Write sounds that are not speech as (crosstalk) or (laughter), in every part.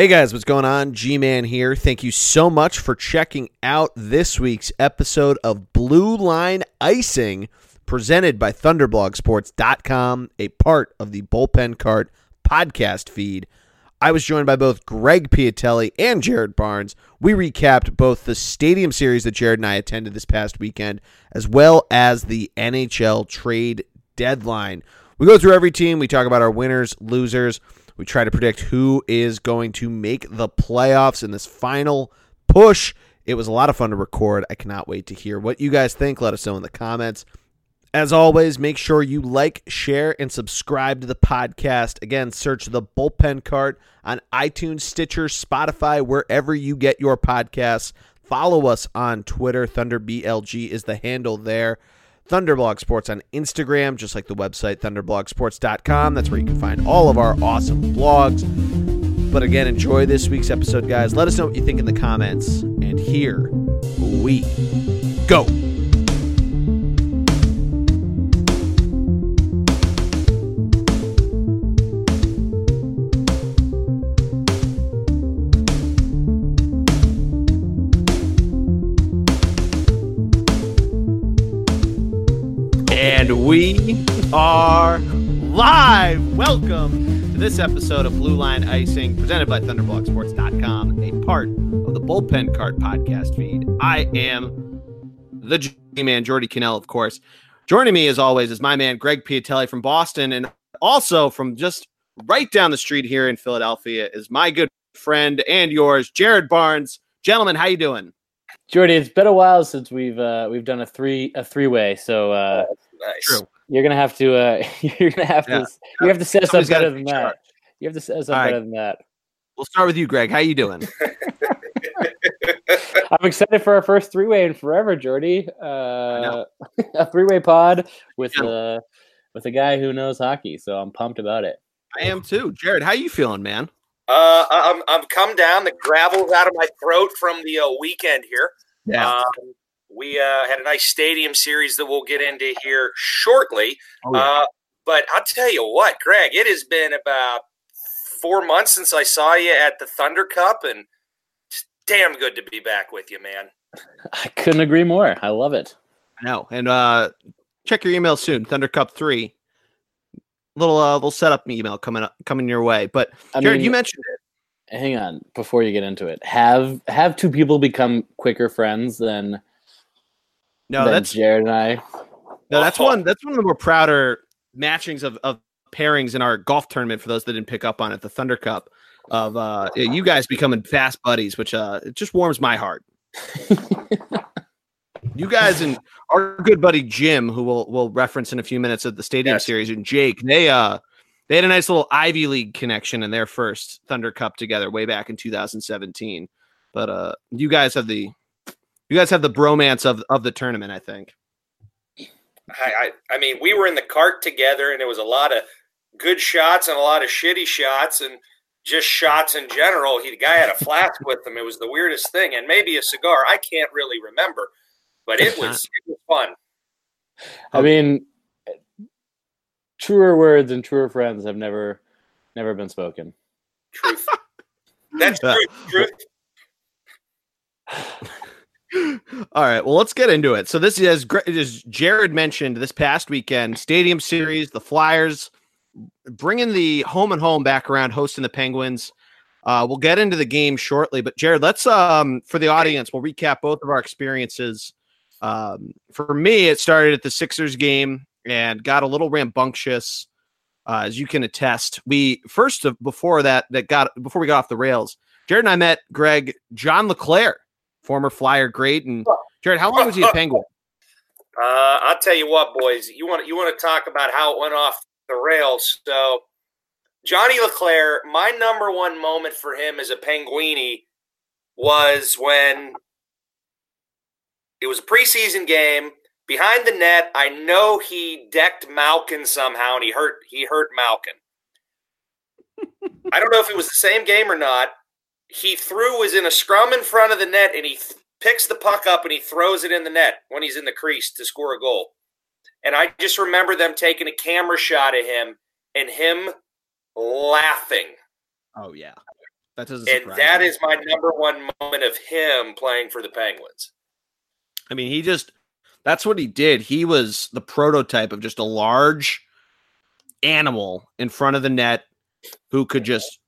Hey guys, what's going on? G Man here. Thank you so much for checking out this week's episode of Blue Line Icing, presented by ThunderblogSports.com, a part of the Bullpen Cart podcast feed. I was joined by both Greg Piatelli and Jarred Barnes. We recapped both the Stadium Series that Jarred and I attended this past weekend, as well as the NHL trade deadline. We go through every team. We talk about our winners, losers. We try to predict who is going to make the playoffs in this final push. It was a lot of fun to record. I cannot wait to hear what you guys think. Let us know in the comments. As always, make sure you like, share, and subscribe to the podcast. Again, search the Bullpen Cart on iTunes, Stitcher, Spotify, wherever you get your podcasts. Follow us on Twitter. ThunderBLG is the handle there. Thunderblog Sports on Instagram, just like the website thunderblogsports.com. That's where you can find all of our awesome blogs. But again, enjoy this week's episode, guys. Let us know what you think in the comments. And here we go. And we are live. Welcome to this episode of Blue Line Icing, presented by ThunderblogSports.com, a part of the Bullpen Card podcast feed. I am the G man, Geordie Connell, of course. Joining me, as always, is my man Greg Piatelli from Boston, and also from just right down the street here in Philadelphia is my good friend and yours, Jarred Barnes. Gentlemen, how you doing? Geordie, it's been a while since we've uh, we've done a three a three way, so uh, Nice. True. you're gonna have to uh, (laughs) you're gonna have Yeah. to you have to set us up Somebody's better than take charge. that. You have to set us up All right. better than that. We'll start with you, Greg. How you doing? (laughs) I'm excited for our first three way in forever, Geordie. Uh, (laughs) a three way pod with Yeah. uh, with a guy who knows hockey, so I'm pumped about it. I am too. Jarred, how you feeling, man? Uh, I- I'm I'm come down. The gravel's out of my throat from the uh, weekend here. Um, we uh, had a nice stadium series that we'll get into here shortly. Oh, yeah. Uh, but I'll tell you what, Greg, it has been about four months since I saw you at the Thunder Cup, and it's damn good to be back with you, man. (laughs) I couldn't agree more. I love it. I know. And uh check your email soon. Thunder Cup three. Little uh little setup email coming up coming your way. But I Jarred, mean, you mentioned it. hang on before you get into it. Have have two people become quicker friends than No, that's Jarred and I? no, that's one that's one of the more prouder matchings of, of pairings in our golf tournament for those that didn't pick up on it, the Thunder Cup of uh you guys becoming fast buddies, which uh it just warms my heart. (laughs) You guys and our good buddy Jim, who we'll we'll reference in a few minutes at the Stadium Yes. Series, and Jake, they uh they had a nice little Ivy League connection in their first Thunder Cup together way back in 2017. But uh you guys have the you guys have the bromance of of the tournament, I think. I, I I mean, we were in the cart together, and it was a lot of good shots and a lot of shitty shots, and just shots in general. He the guy had a flask (laughs) with him. It was the weirdest thing, and maybe a cigar. I can't really remember, but it was (laughs) it was fun. I mean, truer words and truer friends have never, never been spoken. Truth. That's (laughs) truth. Truth. All right, well, let's get into it. So this is as Jarred mentioned this past weekend, Stadium Series, the Flyers bringing the home and home back around, hosting the Penguins. Uh, we'll get into the game shortly, but Jarred, let's um for the audience, we'll recap both of our experiences. Um, for me, it started at the Sixers game and got a little rambunctious, uh, as you can attest. We first of before that that got before we got off the rails. Jarred and I met Greg John LeClair, former Flyer great, and Jarred, how long was he a Penguin? Uh, I'll tell you what, boys. You want you want to talk about how it went off the rails. So, Johnny LeClair, my number one moment for him as a Penguini was when it was a preseason game behind the net. I know he decked Malkin somehow, and he hurt he hurt Malkin. (laughs) I don't know if it was the same game or not. He threw was in a scrum in front of the net, and he th- picks the puck up and he throws it in the net when he's in the crease to score a goal. And I just remember them taking a camera shot of him and him laughing. Oh yeah, That doesn't and that me. is my number one moment of him playing for the Penguins. I mean, he just that's what he did. He was the prototype of just a large animal in front of the net who could just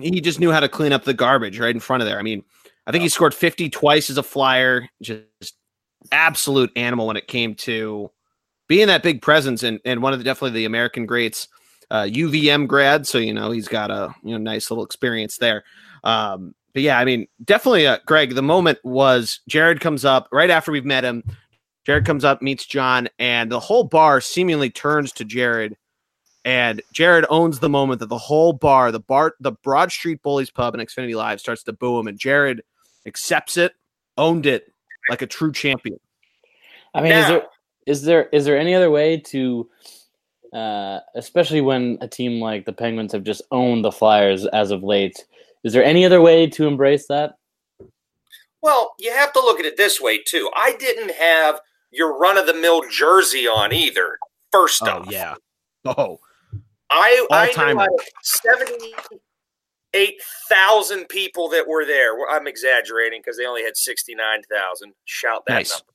he just knew how to clean up the garbage right in front of there. I mean, I think he scored 50 twice as a flyer, just absolute animal when it came to being that big presence and, and one of the definitely the American greats, uh, UVM grad. So, you know, he's got a you know nice little experience there. Um, but yeah, I mean, definitely, uh, Greg. The moment was Jarred comes up right after we've met him. Jarred comes up, meets John, and the whole bar seemingly turns to Jarred. And Jarred owns the moment that the whole bar, the bar, the Broad Street Bullies Pub and Xfinity Live starts to boo him, and Jarred accepts it, owned it like a true champion. I mean, is there is there is there any other way to, uh, especially when a team like the Penguins have just owned the Flyers as of late? Is there any other way to embrace that? Well, you have to look at it this way too. I didn't have your run of the mill jersey on either. First Oh off, yeah. Oh, I I knew All-timer. seventy eight thousand people that were there. Well, I'm exaggerating because they only had sixty nine thousand. Shout that Nice. number.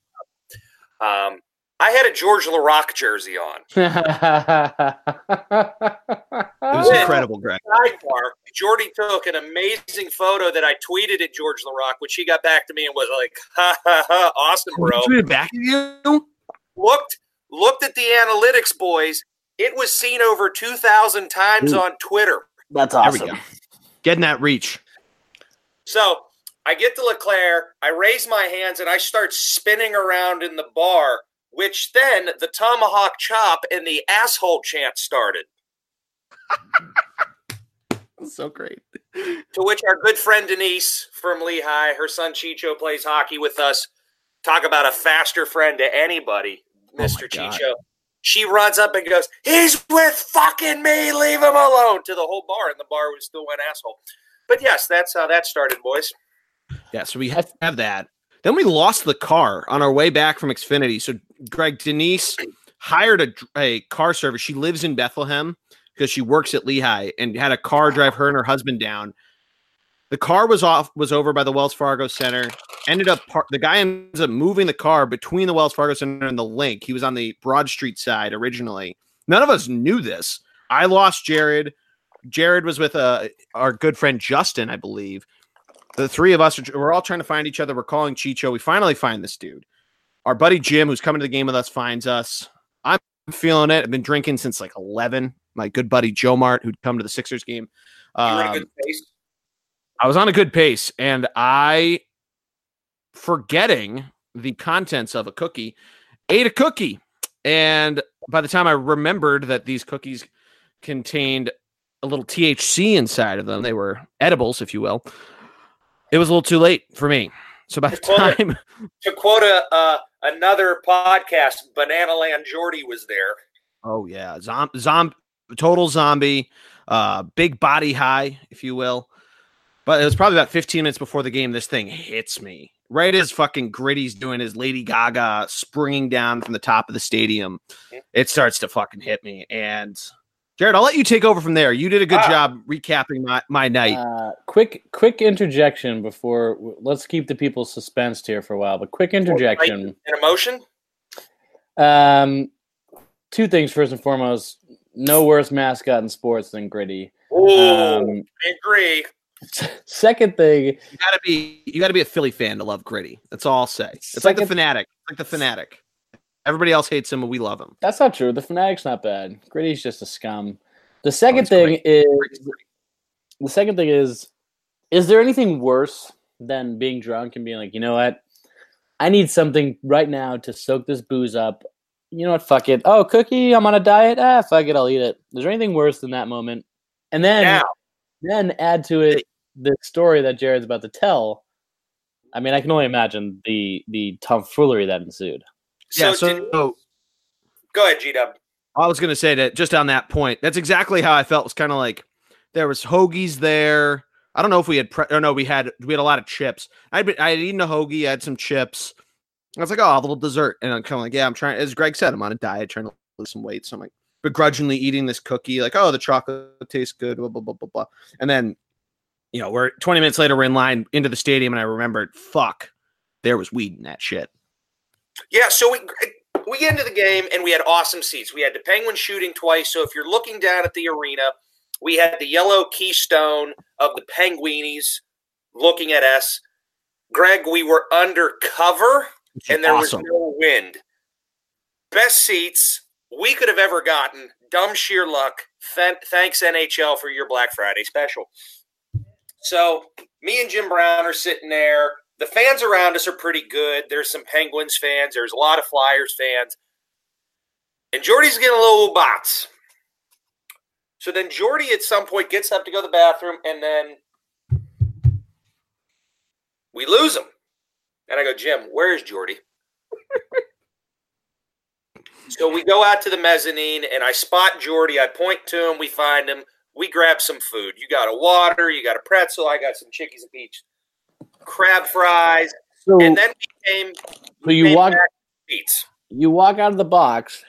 Um, I had a Georges Laraque jersey on. (laughs) it was incredible, Greg. Sidebar: Geordie took an amazing photo that I tweeted at Georges Laraque, which he got back to me and was like, (laughs) "Ha ha ha, awesome, bro." Tweeted back at you. looked looked at the analytics, boys. It was seen over two thousand times Ooh. on Twitter. That's There awesome. we go. Getting that reach. So I get to LeClair, I raise my hands, and I start spinning around in the bar. Which then the tomahawk chop and the asshole chant started. (laughs) So great. To which our good friend Denise from Lehigh, her son Chicho plays hockey with us. Talk about a faster friend to anybody, Oh my Mr. God. Chicho. She runs up and goes, He's with fucking me, leave him alone to the whole bar, and the bar was still went asshole. But yes, that's how that started, boys. Yeah, so we have, to have that. Then we lost the car on our way back from Xfinity. So Greg Denise hired a, a car service. She lives in Bethlehem because she works at Lehigh and had a car drive her and her husband down. The car was off was over by the Wells Fargo Center. Ended up par- the guy ends up moving the car between the Wells Fargo Center and the link. He was on the Broad Street side originally. None of us knew this. I lost Jarred. Jarred was with uh, our good friend Justin, I believe the three of us are we're all trying to find each other. We're calling Chicho. We finally find this dude. Our buddy Jim, who's coming to the game with us, finds us. I'm feeling it. I've been drinking since like 11. My good buddy Joe Mart, who'd come to the Sixers game. You were in a Um. I was on a good pace, and I, forgetting the contents of a cookie, ate a cookie. And by the time I remembered that these cookies contained a little THC inside of them, they were edibles, if you will. It was a little too late for me. So by the Well, time, (laughs) To quote a, uh, another podcast, Banana Land Geordie was there. oh yeah, zom, zom, total zombie, uh, big body high, if you will. But it was probably about 15 minutes before the game. This thing hits me right as fucking Gritty's doing his Lady Gaga springing down from the top of the stadium. It starts to fucking hit me. And Jarred, I'll let you take over from there. You did a good Ah. job recapping my, my night. Uh, quick, quick interjection before. Let's keep the people suspensed here for a while. But quick interjection. An emotion? Um, two things. First and foremost, no worse mascot in sports than Gritty. Ooh, Um, I agree. (laughs) second thing, you gotta be you gotta be a Philly fan to love Gritty. That's all I'll say. It's like the fanatic. It's like the fanatic. Everybody else hates him, but we love him. that's not true. The Fanatic's not bad. Gritty's just a scum. The second he's thing great. is great. the second thing is is there anything worse than being drunk and being like you know what i need something right now to soak this booze up you know what fuck it oh cookie i'm on a diet ah fuck it i'll eat it is there anything worse than that moment and then Now, then add to it the story that jarred's about to tell i mean i can only imagine the the tomfoolery that ensued so, yeah, so did- go ahead, G Dub. I was going to say that just on that point, that's exactly how I felt. It was kind of like there was hoagies there. I don't know if we had, pre- or no, we had we had a lot of chips. I'd been, I had eaten a hoagie, I had some chips. I was like, oh, a little dessert, and I'm kind of like, yeah, I'm trying. As Greg said, I'm on a diet, trying to lose some weight. So I'm like begrudgingly eating this cookie, like, oh, the chocolate tastes good, blah blah blah blah blah. And then you know, we're 20 minutes later, we're in line into the stadium, and I remembered, fuck, there was weed in that shit. Yeah, so we we get into the game and we had awesome seats. We had the Penguin shooting twice. So if you're looking down at the arena, we had the yellow keystone of the Penguinis looking at us. Greg, we were undercover and there awesome. was no wind. Best seats we could have ever gotten. Dumb sheer luck. Th- thanks NHL for your Black Friday special. So me and Jim Brown are sitting there. The fans around us are pretty good. There's some Penguins fans. There's a lot of Flyers fans. And Geordie's getting a little bots. So then Geordie at some point gets up to go to the bathroom and then we lose him. And I go, Jim, where's Geordie? So we go out to the mezzanine and I spot Geordie. I point to him. We find him. We grab some food. You got a water. You got a pretzel. I got some Chickie's and Pete's, crab fries. So, And then we came. so you walk back you walk out of the box,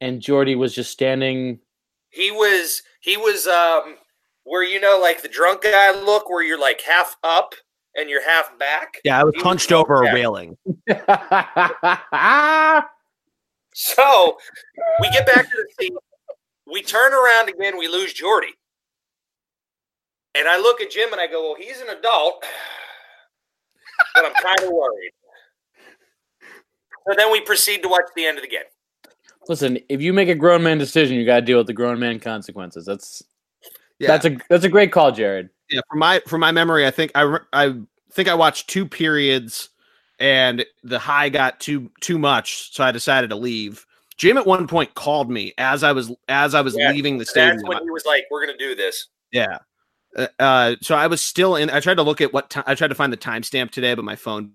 and Geordie was just standing. He was he was um where you know like the drunk guy look where you're like half up and you're half back. Yeah, I was He was over yeah. a railing. (laughs) So we get back to the seat. We turn around again. We lose Geordie. And I look at Jim and I go, well, he's an adult, (sighs) but I'm kind of worried. So then we proceed to watch the end of the game. Listen, if you make a grown man decision, you got to deal with the grown man consequences. That's Yeah, that's a that's a great call, Jarred. yeah. From my from my memory, I think I I think I watched two periods, and the high got too too much, so I decided to leave. Jim at one point called me as I was as I was Yeah, leaving the stadium. That's when he was like, we're going to do this. Yeah. Uh, Uh, so I was still in. I tried to look at what time. I tried to find the timestamp today, but my phone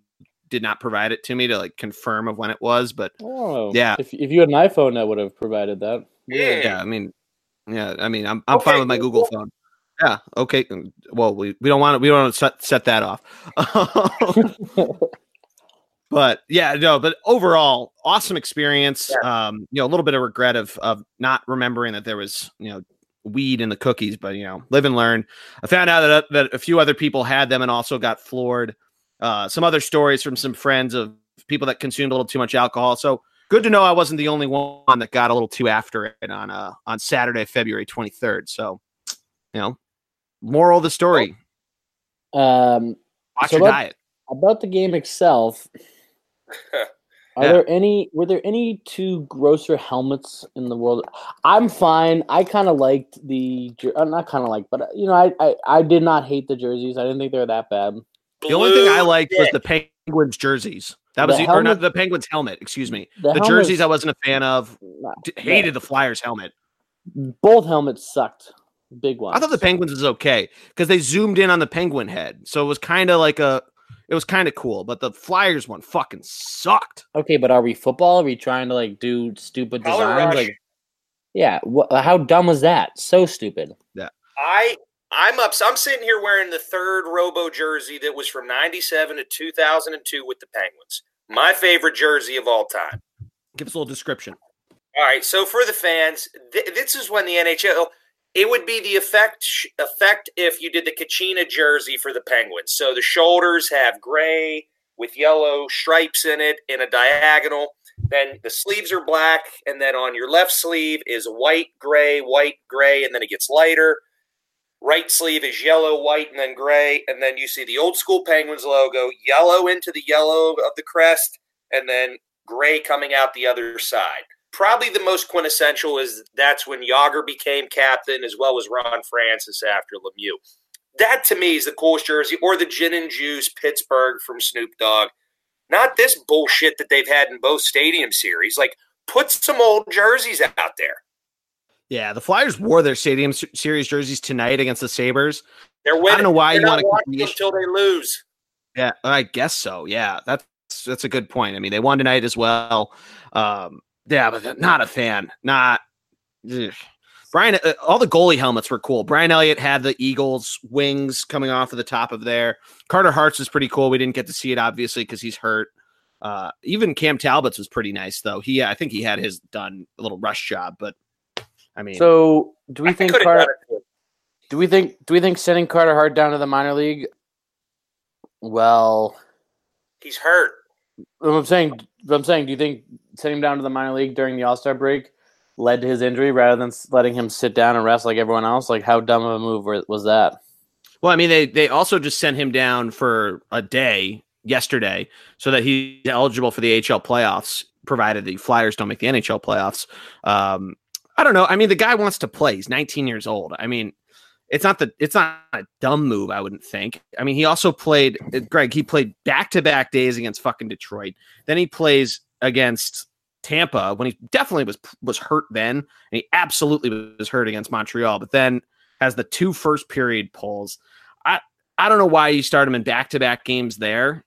did not provide it to me to like confirm of when it was. But Oh, Yeah. If if you had an iPhone, that would have provided that. Yeah. yeah, I mean, yeah, I mean, I'm I'm Okay, fine with my Google Google. phone. Yeah. Okay. Well, we, we don't want to we don't want to set, set that off. (laughs) (laughs) but yeah, no. But overall, awesome experience. Um, you know, a little bit of regret of of not remembering that there was you know weed in the cookies, but you know, live and learn. I found out that that a few other people had them and also got floored. Uh, some other stories from some friends of people that consumed a little too much alcohol. So good to know I wasn't the only one that got a little too after it on uh on Saturday, February 23rd. So, you know, moral of the story: Um, watch so your let- diet. about the game itself. Are Yeah. there any? Were there any two grosser helmets in the world? I'm fine. I kind of liked the. jer- uh, Not kind of like, but uh, you know, I, I I did not hate the jerseys. I didn't think they were that bad. The only thing I Blue liked was the Penguins jerseys. That was The the, or not the Penguins helmet. Excuse me. The The, jerseys I wasn't a fan of. not- D- hated the Flyers helmet. both helmets sucked. Big one. I thought the Penguins was okay because they zoomed in on the Penguin head, so it was kind of like a. It was kind of cool, but the Flyers one fucking sucked. Okay, but are we football? Are we trying to like do stupid Color designs? rush. Like, yeah. Wh- how dumb was that? So stupid. Yeah. I I'm up. I'm sitting here wearing the third Robo jersey that was from '97 to 2002 with the Penguins. My favorite jersey of all time. Give us a little description. All right, so for the fans, th- this is when the NHL. It would be the effect effect if you did the Kachina jersey for the Penguins. So the shoulders have gray with yellow stripes in it in a diagonal. Then the sleeves are black, and then on your left sleeve is white, gray, white, gray, and then it gets lighter. Right sleeve is yellow, white, and then gray. And then you see the old school Penguins logo, yellow into the yellow of the crest, and then gray coming out the other side. Probably the most quintessential is that's when Jagr became captain, as well as Ron Francis after Lemieux. That to me is the coolest jersey, or the gin and juice Pittsburgh from Snoop Dogg. Not this bullshit that they've had in both stadium series. Like, put some old jerseys out there. Yeah, the Flyers wore their Stadium Series jerseys tonight against the Sabres. They're winning. I don't know why They're you want to until they lose. Yeah, I guess so. Yeah, that's that's a good point. I mean, they won tonight as well. Um, yeah, but not a fan. Not ugh. Brian. Uh, all the goalie helmets were cool. Brian Elliott had the Eagles wings coming off of the top of there. Carter Hart's is pretty cool. We didn't get to see it obviously because he's hurt. Uh, even Cam Talbot's was pretty nice though. He, I think he had his done a little rush job, but I mean, So, do we I think could've Car- done it too. Do we think? Do we think sending Carter Hart down to the minor league? Well, He's hurt. I'm saying. What I'm saying. Do you think sending him down to the minor league during the All Star break led to his injury rather than letting him sit down and rest like everyone else? Like, how dumb of a move was that? Well, I mean, they they also just sent him down for a day yesterday so that he's eligible for the HL playoffs, provided the Flyers don't make the NHL playoffs. Um, I don't know. I mean, the guy wants to play. He's 19 years old. I mean, it's not the it's not a dumb move. I wouldn't think. I mean, he also played uh, Greg. He played back to back days against fucking Detroit. Then he plays against Tampa when he definitely was was hurt then, and he absolutely was hurt against Montreal. But then has the two first period pulls. I I don't know why you start him in back to back games there,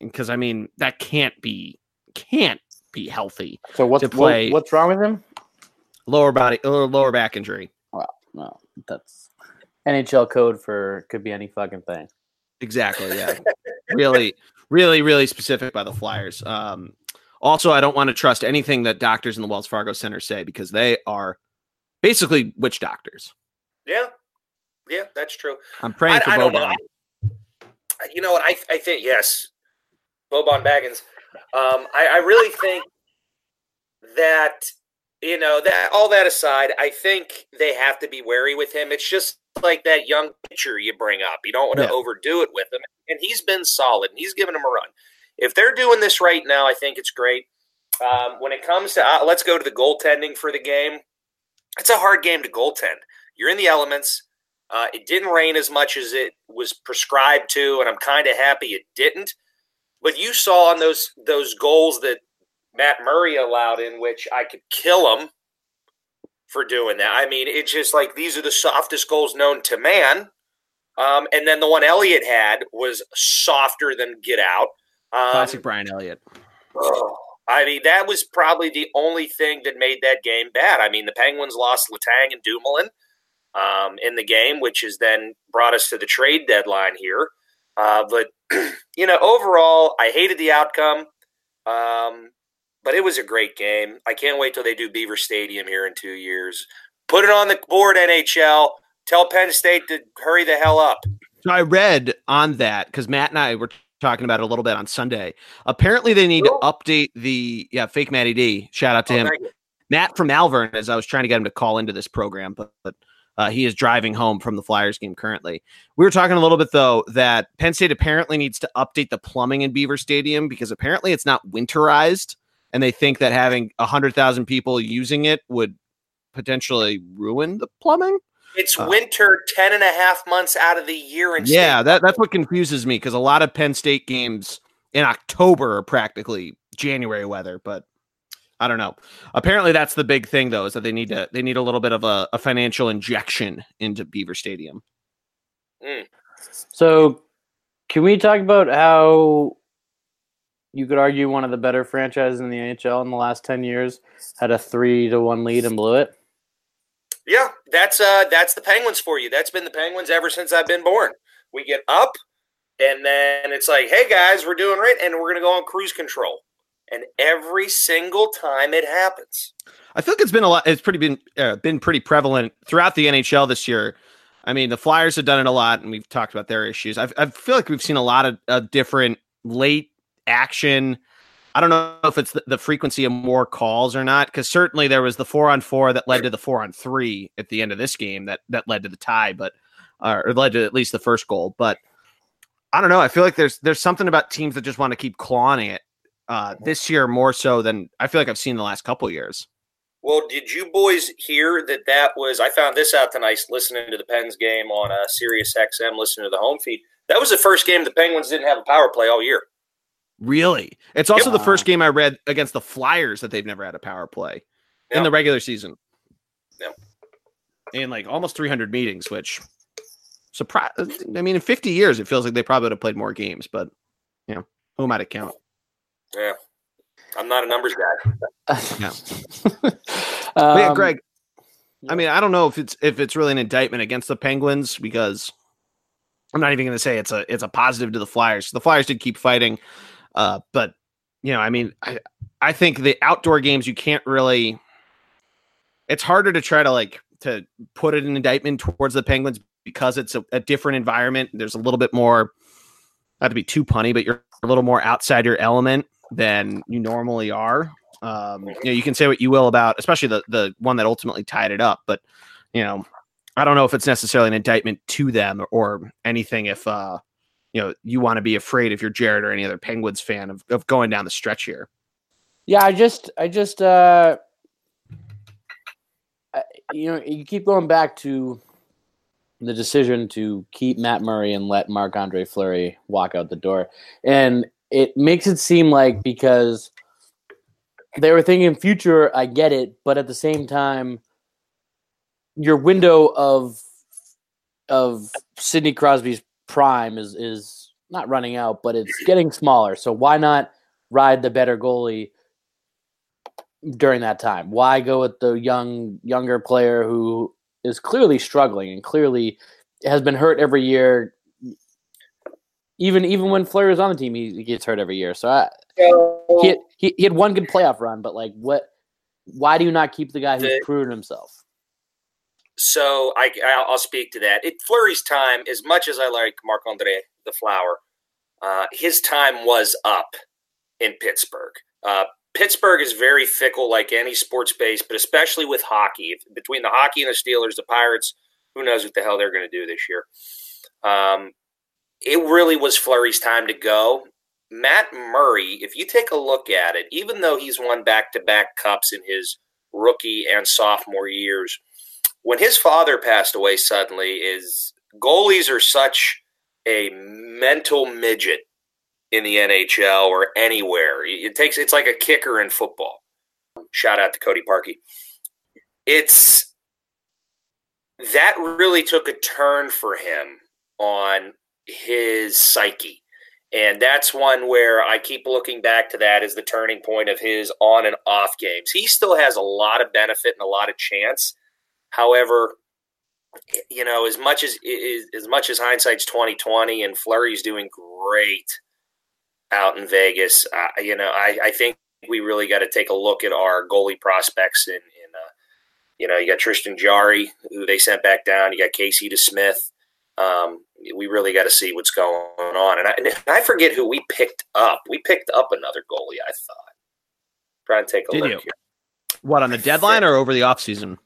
because I mean that can't be can't be healthy. So what's To play- what, what's wrong with him? Lower body or lower back injury. No, that's NHL code for could be any fucking thing. Exactly. Yeah. really, really, really specific by the Flyers. Um, also, I don't want to trust anything that doctors in the Wells Fargo Center say because they are basically witch doctors. Yeah, yeah, that's true. I'm praying I, for I don't know. Boban. You know what? I I think yes, Boban Baggins. Um, I, I really think that you know that all that aside, I think they have to be wary with him. It's just like that young pitcher you bring up. You don't want to Yeah. overdo it with him, and he's been solid, and he's given him a run. If they're doing this right now, I think it's great. Um, when it comes to uh, let's go to the goaltending for the game. It's a hard game to goaltend. You're in the elements. Uh, it didn't rain as much as it was prescribed to, and I'm kind of happy it didn't. But you saw on those those goals that Matt Murray allowed in, which I could kill him for doing that. I mean, it's just like these are the softest goals known to man. Um, and then the one Elliott had was softer than get out. Um, Classic Brian Elliott. Oh, I mean, that was probably the only thing that made that game bad. I mean, the Penguins lost Letang and Dumoulin um, in the game, which has then brought us to the trade deadline here. Uh, but (clears throat) you know, overall, I hated the outcome. Um, but it was a great game. I can't wait till they do Beaver Stadium here in two years. Put it on the board, NHL. Tell Penn State to hurry the hell up. So I read on that because Matt and I were talking about it a little bit on Sunday. Apparently, they need Cool. to update the yeah fake Matty D. Shout out to Oh, him. Matt from Malvern, as I was trying to get him to call into this program, but, but uh, he is driving home from the Flyers game currently. We were talking a little bit though that Penn State apparently needs to update the plumbing in Beaver Stadium because apparently it's not winterized, and they think that having hundred thousand people using it would potentially ruin the plumbing. It's Uh, winter 10 and a half months out of the year. In Yeah, state that, that's what confuses me because a lot of Penn State games in October are practically January weather, but I don't know. Apparently, that's the big thing though, is that they need to they need a little bit of a, a financial injection into Beaver Stadium. So, can we talk about how you could argue one of the better franchises in the NHL in the last ten years had a three to one lead and blew it? Yeah, that's uh that's the Penguins for you. That's been the Penguins ever since I've been born. We get up and then it's like, "Hey guys, we're doing right and we're going to go on cruise control." And every single time it happens. I feel like it's been a lot. It's pretty been uh, been pretty prevalent throughout the NHL this year. I mean, the Flyers have done it a lot, and we've talked about their issues. I, I feel like we've seen a lot of, of different late action. I don't know if it's the, frequency of more calls or not, because certainly there was the four on four that led to the four on three at the end of this game that that led to the tie, but uh, or led to at least the first goal. But I don't know. I feel like there's there's something about teams that just want to keep clawing it uh, this year more so than I feel like I've seen the last couple years. Well, did you boys hear that that was I found this out tonight listening to the Pens game on uh, Sirius XM listening to the home feed. That was the first game the Penguins didn't have a power play all year. Really? It's also Yep. the first game I read against the Flyers that they've never had a power play in the regular season. Yep. In like almost 300 meetings, which surprise. I mean, in 50 years, it feels like they probably would have played more games, but you know, who am I to count? Yeah. I'm not a numbers guy. Yeah. (laughs) um, yeah, Greg. yeah. I mean, I don't know if it's if it's really an indictment against the Penguins because I'm not even going to say it's a it's a positive to the Flyers. The Flyers did keep fighting, uh, but you know, I mean, I I think the outdoor games you can't really. It's harder to try to like to put it an indictment towards the Penguins because it's a, a different environment. There's a little bit more, not to be too punny, but you're a little more outside your element than you normally are. Um, you know, you can say what you will about, especially the the one that ultimately tied it up, but you know, I don't know if it's necessarily an indictment to them or, or anything. If uh, you know, you want to be afraid if you're Jarred or any other Penguins fan of, of going down the stretch here. Yeah, I just, I just, uh, you know, you keep going back to the decision to keep Matt Murray and let Marc Andre Fleury walk out the door. And it makes it seem like because they were thinking future, I get it, but at the same time, your window of of Sidney Crosby's prime is is not running out, but it's getting smaller. So why not ride the better goalie during that time? Why go with the young younger player who is clearly struggling and clearly has been hurt every year? Even even when Fleury is on the team, he, he gets hurt every year. So I, he, had, he he had one good playoff run, but like what? Why do you not keep the guy who's proven himself? So I, I'll speak to that. It Fleury's time, as much as I like Marc Andre the Flower, uh, his time was up in Pittsburgh. Uh, Pittsburgh is very fickle, like any sports base, but especially with hockey. Between the hockey and the Steelers, the Pirates, who knows what the hell they're going to do this year? Um, it really was Fleury's time to go. Matt Murray, if you take a look at it, even though he's won back to back cups in his rookie and sophomore years, when his father passed away suddenly, is goalies are such a mental midget in the NHL or anywhere. It takes it's like a kicker in football. Shout out to Cody Parkey. It's that really took a turn for him on his psyche. And that's one where I keep looking back to that as the turning point of his on and off games. He still has a lot of benefit and a lot of chance. However, you know, as much as as much as hindsight's twenty twenty, and Fleury's doing great out in Vegas. Uh, you know, I, I think we really got to take a look at our goalie prospects. And, in uh, you know, you got Tristan Jarry, who they sent back down. You got Casey DeSmith. Um, we really got to see what's going on. And I, and I, forget who we picked up. We picked up another goalie. I thought. Trying to take a Did look you? here. What on the deadline or over the offseason?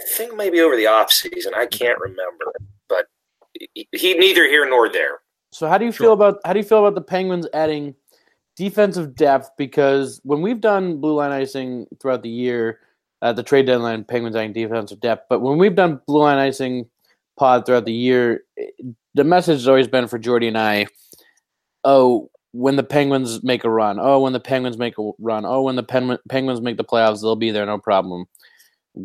I think maybe over the off season. I can't remember, but he neither here nor there. So how do you sure. feel about how do you feel about the Penguins adding defensive depth? Because when we've done blue line icing throughout the year, at the trade deadline, Penguins adding defensive depth. But when we've done blue line icing pod throughout the year, the message has always been for Geordie and I, oh, when the Penguins make a run, oh, when the Penguins make a run, oh, when the Pen- Penguins make the playoffs, they'll be there, no problem.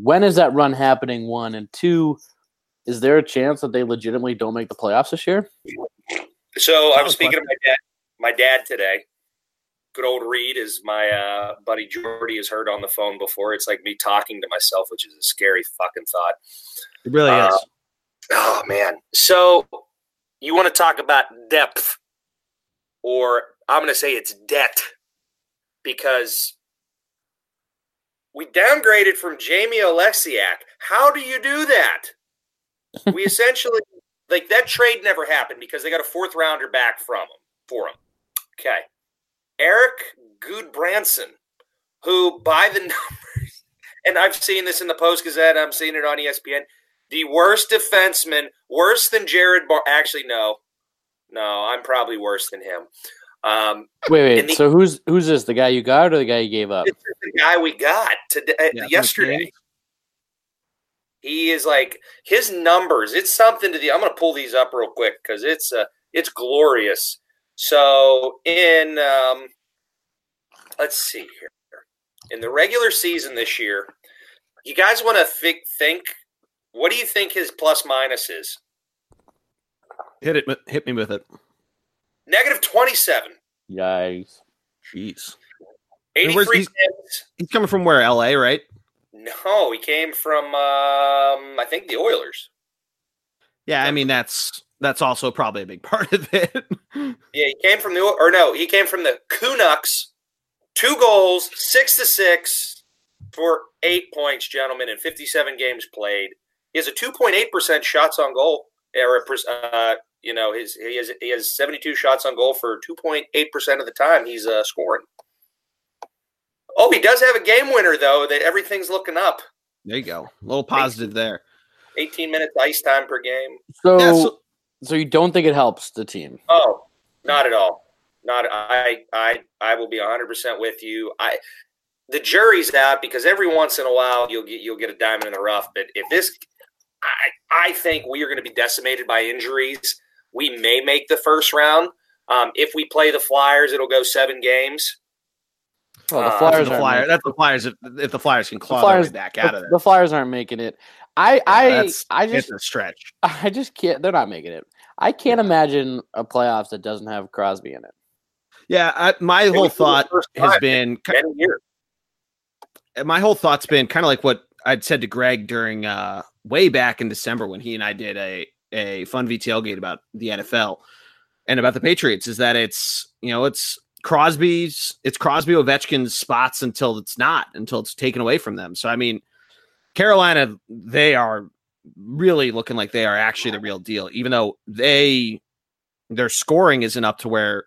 When is that run happening? One and two, is there a chance that they legitimately don't make the playoffs this year? So I was speaking to my dad, my dad today. Good old Reed, is my uh, buddy Geordie has heard on the phone before. It's like me talking to myself, which is a scary fucking thought. It really uh, is. Oh man! So you want to talk about depth, or I'm going to say it's debt, because we downgraded from Jamie Oleksiak. How do you do that? we (laughs) essentially like that trade never happened because they got a fourth rounder back from him for him. Okay. Erik Gudbranson, who by the (laughs) numbers, and I've seen this in the Post Gazette, I'm seeing it on ESPN, the worst defenseman, worse than Jarred Bar. Actually, no, no, I'm probably worse than him. Um, wait, wait. The, so who's who's this? The guy you got or the guy you gave up? the guy we got today, uh, yeah, yesterday. He is like his numbers. It's something to the. I'm going to pull these up real quick because it's uh, it's glorious. So in um, let's see here in the regular season this year, you guys want to think think. What do you think his plus minus is? Hit it. Hit me with it. Negative twenty seven. Yikes! Jeez. Eighty three. He's, he's coming from where? L.A. Right? No, he came from um, I think the Oilers. Yeah, I mean that's that's also probably a big part of it. (laughs) yeah, he came from the or no, he came from the Canucks. Two goals, six to six for eight points, gentlemen, in fifty-seven games played. He has a two point eight percent shots on goal or uh, you know, his he has he has 72 shots on goal for 2.8 percent of the time he's uh, scoring. Oh, he does have a game winner though. That everything's looking up. There you go. A little positive 18, there. 18 minutes ice time per game. So, Yeah, so- so you don't think it helps the team? Oh, not at all. Not I I I will be 100% with you. I the jury's out because every once in a while you'll get you'll get a diamond in the rough, but if this I I think we are going to be decimated by injuries. We may make the first round. Um, if we play the Flyers, it'll go 7 games. Well, the Uh, Flyers the aren't Flyer, making- that's the Flyers. If, if the Flyers can the claw Flyers their way back out the, of there, the Flyers aren't making it. I I that's I it's just a stretch. (laughs) I just can't. They're not making it. I can't imagine a playoffs that doesn't have Crosby in it. Yeah, I, my It whole thought has been years. my whole thought's been kind of like what I'd said to Greg during uh way back in December when he and I did a a fun V tailgate about the NFL and about the Patriots is that it's you know it's Crosby's it's Crosby Ovechkin's spots until it's not until it's taken away from them. So I mean Carolina they are really looking like they are actually the real deal even though they their scoring isn't up to where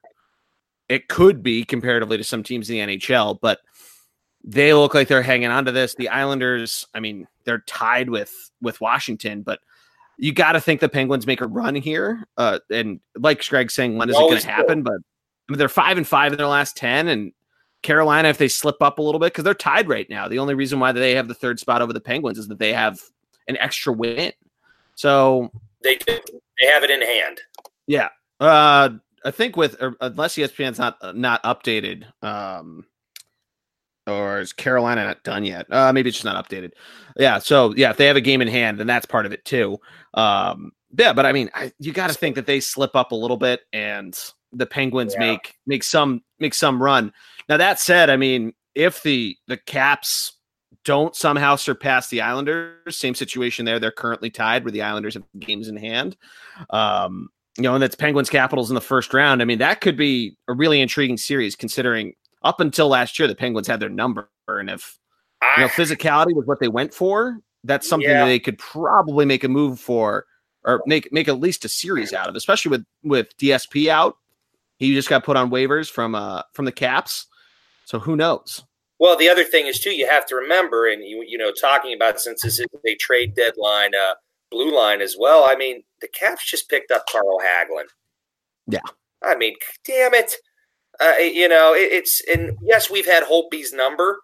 it could be comparatively to some teams in the NHL but they look like they're hanging on to this. The Islanders, I mean, they're tied with with Washington, but you got to think the Penguins make a run here. Uh, and like Greg's saying, when is it going to happen? But I mean, they're five and five in their last ten, and Carolina, if they slip up a little bit, because they're tied right now. The only reason why they have the third spot over the Penguins is that they have an extra win. So They do. They have it in hand. yeah, uh, I think with or unless ESPN's not uh, not updated, um, or is Carolina not done yet? Uh, maybe it's just not updated. Yeah, so yeah, if they have a game in hand, then that's part of it too. Um, yeah, but I mean, I, you got to think that they slip up a little bit, and the Penguins Yeah. make make some make some run. Now that said, I mean, if the the Caps don't somehow surpass the Islanders, same situation there. They're currently tied where the Islanders have games in hand. Um, you know, and that's Penguins Capitals in the first round. I mean, that could be a really intriguing series considering up until last year the Penguins had their number. And if you know physicality was what they went for, that's something Yeah. that they could probably make a move for or make make at least a series out of, especially with with DSP out. He just got put on waivers from uh from the Caps. So who knows? well, the other thing is too, you have to remember, and you you know, talking about since this is a trade deadline, uh, blue line as well. I mean, the Caps just picked up Carl Hagelin. Yeah. I mean, damn it. Uh, you know, it, it's and yes, we've had Holtby's number,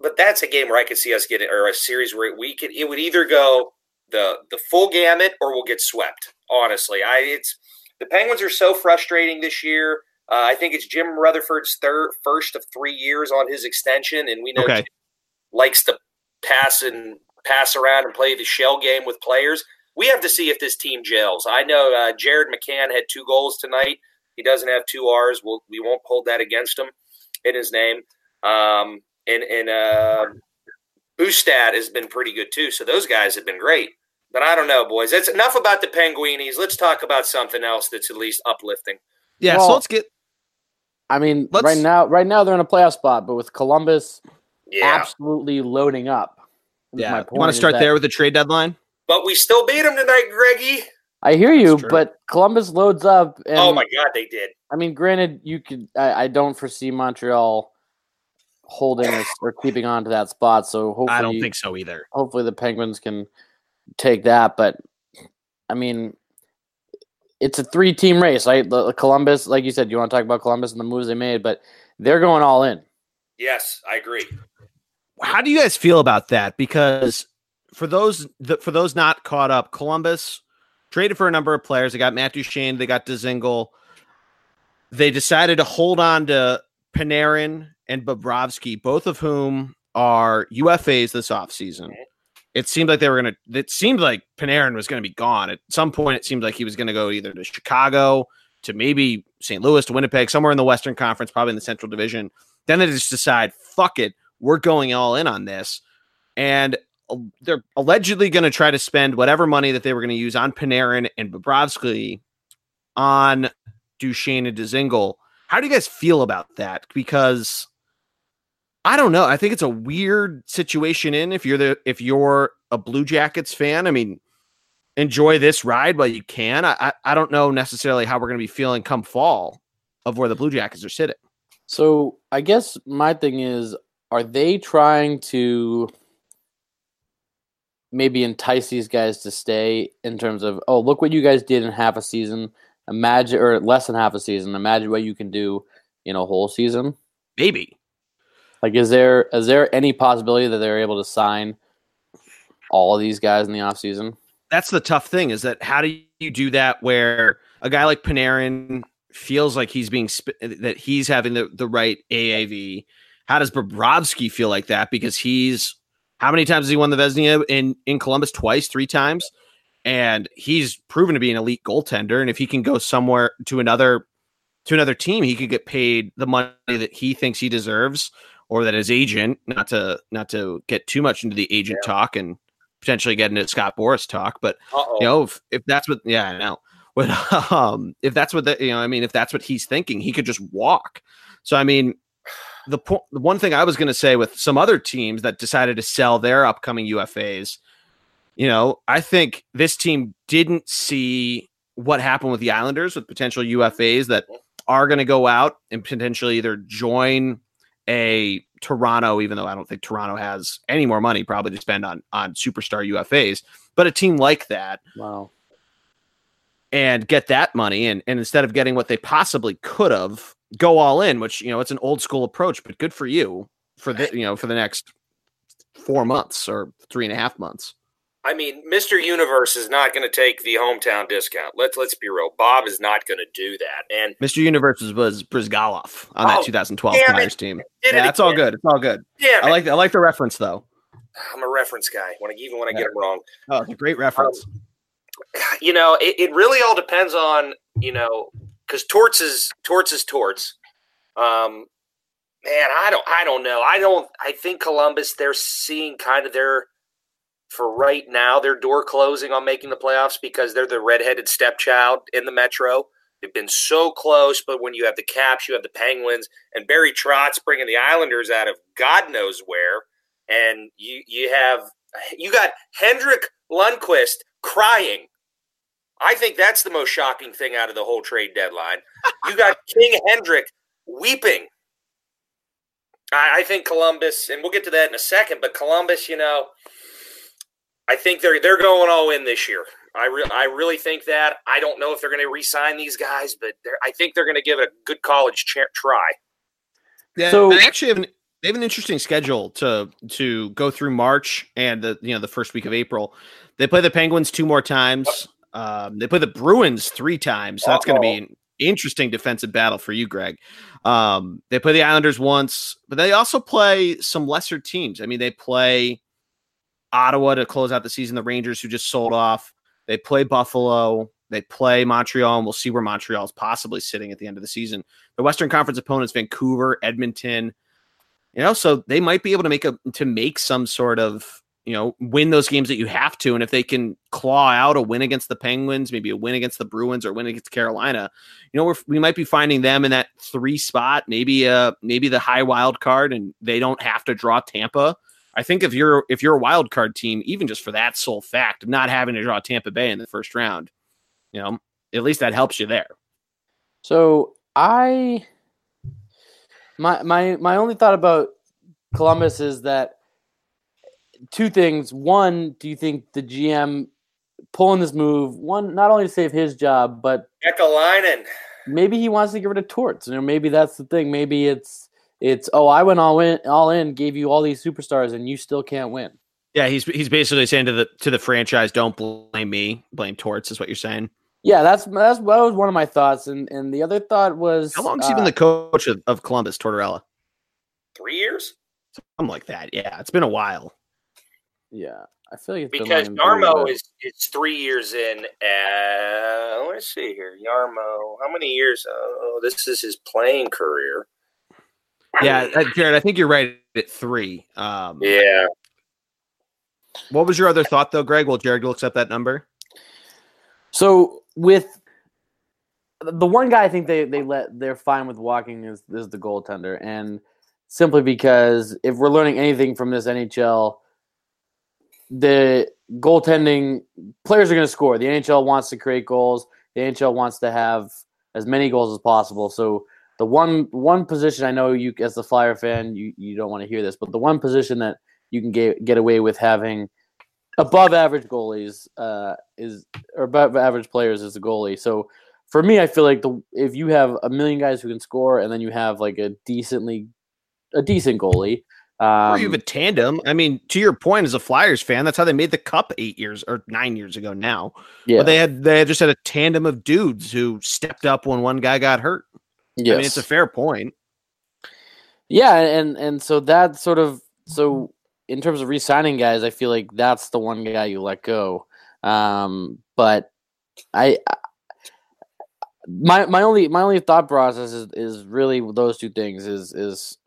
but that's a game where I could see us getting or a series where we could it would either go the the full gamut or we'll get swept. Honestly, I it's the Penguins are so frustrating this year. Uh, I think it's Jim Rutherford's third first of three years on his extension, and we know Okay. Jim likes to pass and pass around and play the shell game with players. We have to see if this team gels. I know uh, Jared McCann had two goals tonight. He doesn't have two R's. We'll, we won't hold that against him in his name. Um, and and uh, Bjugstad has been pretty good too. So those guys have been great. But I don't know, boys. That's enough about the Penguinis. Let's talk about something else that's at least uplifting. Yeah, Well, so let's get I mean, Let's- right now, right now they're in a playoff spot, but with Columbus Yeah, absolutely loading up. yeah. my You want to start there with the trade deadline? but we still beat them tonight, Greggy. I hear you, but Columbus loads up. And, oh my God, they did. I mean, granted, you could. I, I don't foresee Montreal holding us or keeping on to that spot. So hopefully, I don't think so either. hopefully the Penguins can take that. But I mean, it's a three-team race, right? The, Columbus, like you said, you want to talk about Columbus and the moves they made, but they're going all in. Yes, I agree. How do you guys feel about that? Because for those th- for those not caught up, Columbus traded for a number of players. They got Matt Duchene, they got Dzingel. They decided to hold on to Panarin and Bobrovsky, both of whom are UFAs this offseason. It seemed like they were going to, it seemed like Panarin was going to be gone. At some point, it seemed like he was going to go either to Chicago, to maybe St. Louis, to Winnipeg, somewhere in the Western Conference, probably in the Central Division. Then they just decide, fuck it, we're going all in on this. And they're allegedly going to try to spend whatever money that they were going to use on Panarin and Bobrovsky on Duchene and Dzingel. How do you guys feel about that? Because I don't know. I think it's a weird situation in if you're the if you're a Blue Jackets fan. I mean, enjoy this ride while you can. I I, I don't know necessarily how we're going to be feeling come fall of where the Blue Jackets are sitting. So I guess my thing is, are they trying to maybe entice these guys to stay in terms of, oh, look what you guys did in half a season. Imagine, or less than half a season. Imagine what you can do in a whole season. Maybe. Like, is there is there any possibility that they're able to sign all of these guys in the offseason? That's the tough thing is that how do you do that where a guy like Panarin feels like he's being sp- that he's having the, the right AAV. How does Bobrovsky feel like that? Because he's how many times has he won the Vezina in in Columbus? Twice, three times, and he's proven to be an elite goaltender. And if he can go somewhere to another to another team, he could get paid the money that he thinks he deserves, or that his agent not to not to get too much into the agent yeah. talk and potentially get into Scott Boras talk. But Uh-oh. you know, if, if that's what yeah, I know. (laughs) But um, if that's what the, you know, I mean, if that's what he's thinking, he could just walk. So I mean, the po- the one thing I was going to say with some other teams that decided to sell their upcoming UFAs, you know, I think this team didn't see what happened with the Islanders with potential UFAs that are going to go out and potentially either join a Toronto, even though I don't think Toronto has any more money probably to spend on on superstar UFAs, but a team like that. Wow and get that money and, and instead of getting what they possibly could have go all in which you know it's an old school approach but good for you for the you know for the next four months or three and a half months. I mean mr universe is not going to take the hometown discount. Let's let's be real. Bob is not going to do that and mr universe was bryzgalov on that 2012 Flyers team. Yeah that's all good. It's all good. Yeah i like i like the reference though. (sighs) I'm a reference guy when I, even when i yeah. get it wrong. Oh great reference. Um, you know, it, it really all depends on you know because torts is torts is torts. Um, man, I don't, I don't know. I don't. I think Columbus they're seeing kind of their for right now their door closing on making the playoffs because they're the redheaded stepchild in the Metro. They've been so close, but when you have the Caps, you have the Penguins, and Barry Trotz bringing the Islanders out of God knows where, and you you have you got Henrik Lundqvist crying I think that's the most shocking thing out of the whole trade deadline. You got (laughs) King Henrik weeping. I, I, think Columbus, and we'll get to that in a second, but Columbus, you know, I think they're they're going all in this year. I re- I really think that. I don't know if they're going to re-sign these guys, but I think they're going to give it a good college ch- try. Yeah, so they actually have an they have an interesting schedule to to go through March and the you know the first week of April. They play the Penguins two more times. Um, they play the Bruins three times. So that's going to be an interesting defensive battle for you, Greg. Um, they play the Islanders once, but they also play some lesser teams. I mean, they play Ottawa to close out the season, the Rangers who just sold off. They play Buffalo. They play Montreal, and we'll see where Montreal is possibly sitting at the end of the season. The Western Conference opponents: Vancouver, Edmonton. You know, so they might be able to make a to make some sort of you know, win those games that you have to. And if they can claw out a win against the Penguins, maybe a win against the Bruins or win against Carolina, you know, we might be finding them in that three spot, maybe uh maybe the high wild card, and they don't have to draw Tampa. I think if you're if you're a wild card team, even just for that sole fact of not having to draw Tampa Bay in the first round, you know, at least that helps you there. So I my my my only thought about Columbus is that two things. One, do you think the GM pulling this move, one, not only to save his job, but Kekalainen. Maybe he wants to get rid of Torts. You know, maybe that's the thing. Maybe it's it's oh, I went all in, all in, gave you all these superstars, and you still can't win. Yeah, he's he's basically saying to the to the franchise, don't blame me, blame Torts, is what you're saying. Yeah, that's that's that was one of my thoughts, and and the other thought was how long's uh, he been the coach of, of Columbus, Tortorella? Three years, something like that. Yeah, it's been a while. Yeah, I feel like because Jarmo is is three years in. Uh, let's see here, Jarmo. How many years? Oh, this is his playing career. Yeah, uh, Jarred, I think you're right at three. Um, yeah. What was your other thought, though, Greg? Well, Jarred looks up that number. So with the one guy, I think they they let they're fine with walking is is the goaltender, and simply because if we're learning anything from this NHL the goaltending players are going to score. The NHL wants to create goals. The NHL wants to have as many goals as possible. So the one one position I know you as the Flyer fan you, you don't want to hear this, but the one position that you can get get away with having above average goalies uh, is or above average players is a goalie. So for me, I feel like the if you have a million guys who can score and then you have like a decently a decent goalie. Um, or you have a tandem. I mean, to your point, as a Flyers fan, that's how they made the Cup eight years or nine years ago. Now, yeah, but they had they just had a tandem of dudes who stepped up when one guy got hurt. Yeah, I mean, it's a fair point. Yeah, and and so that sort of so in terms of re-signing guys, I feel like that's the one guy you let go. Um, but I, I my my only my only thought process is is really those two things is is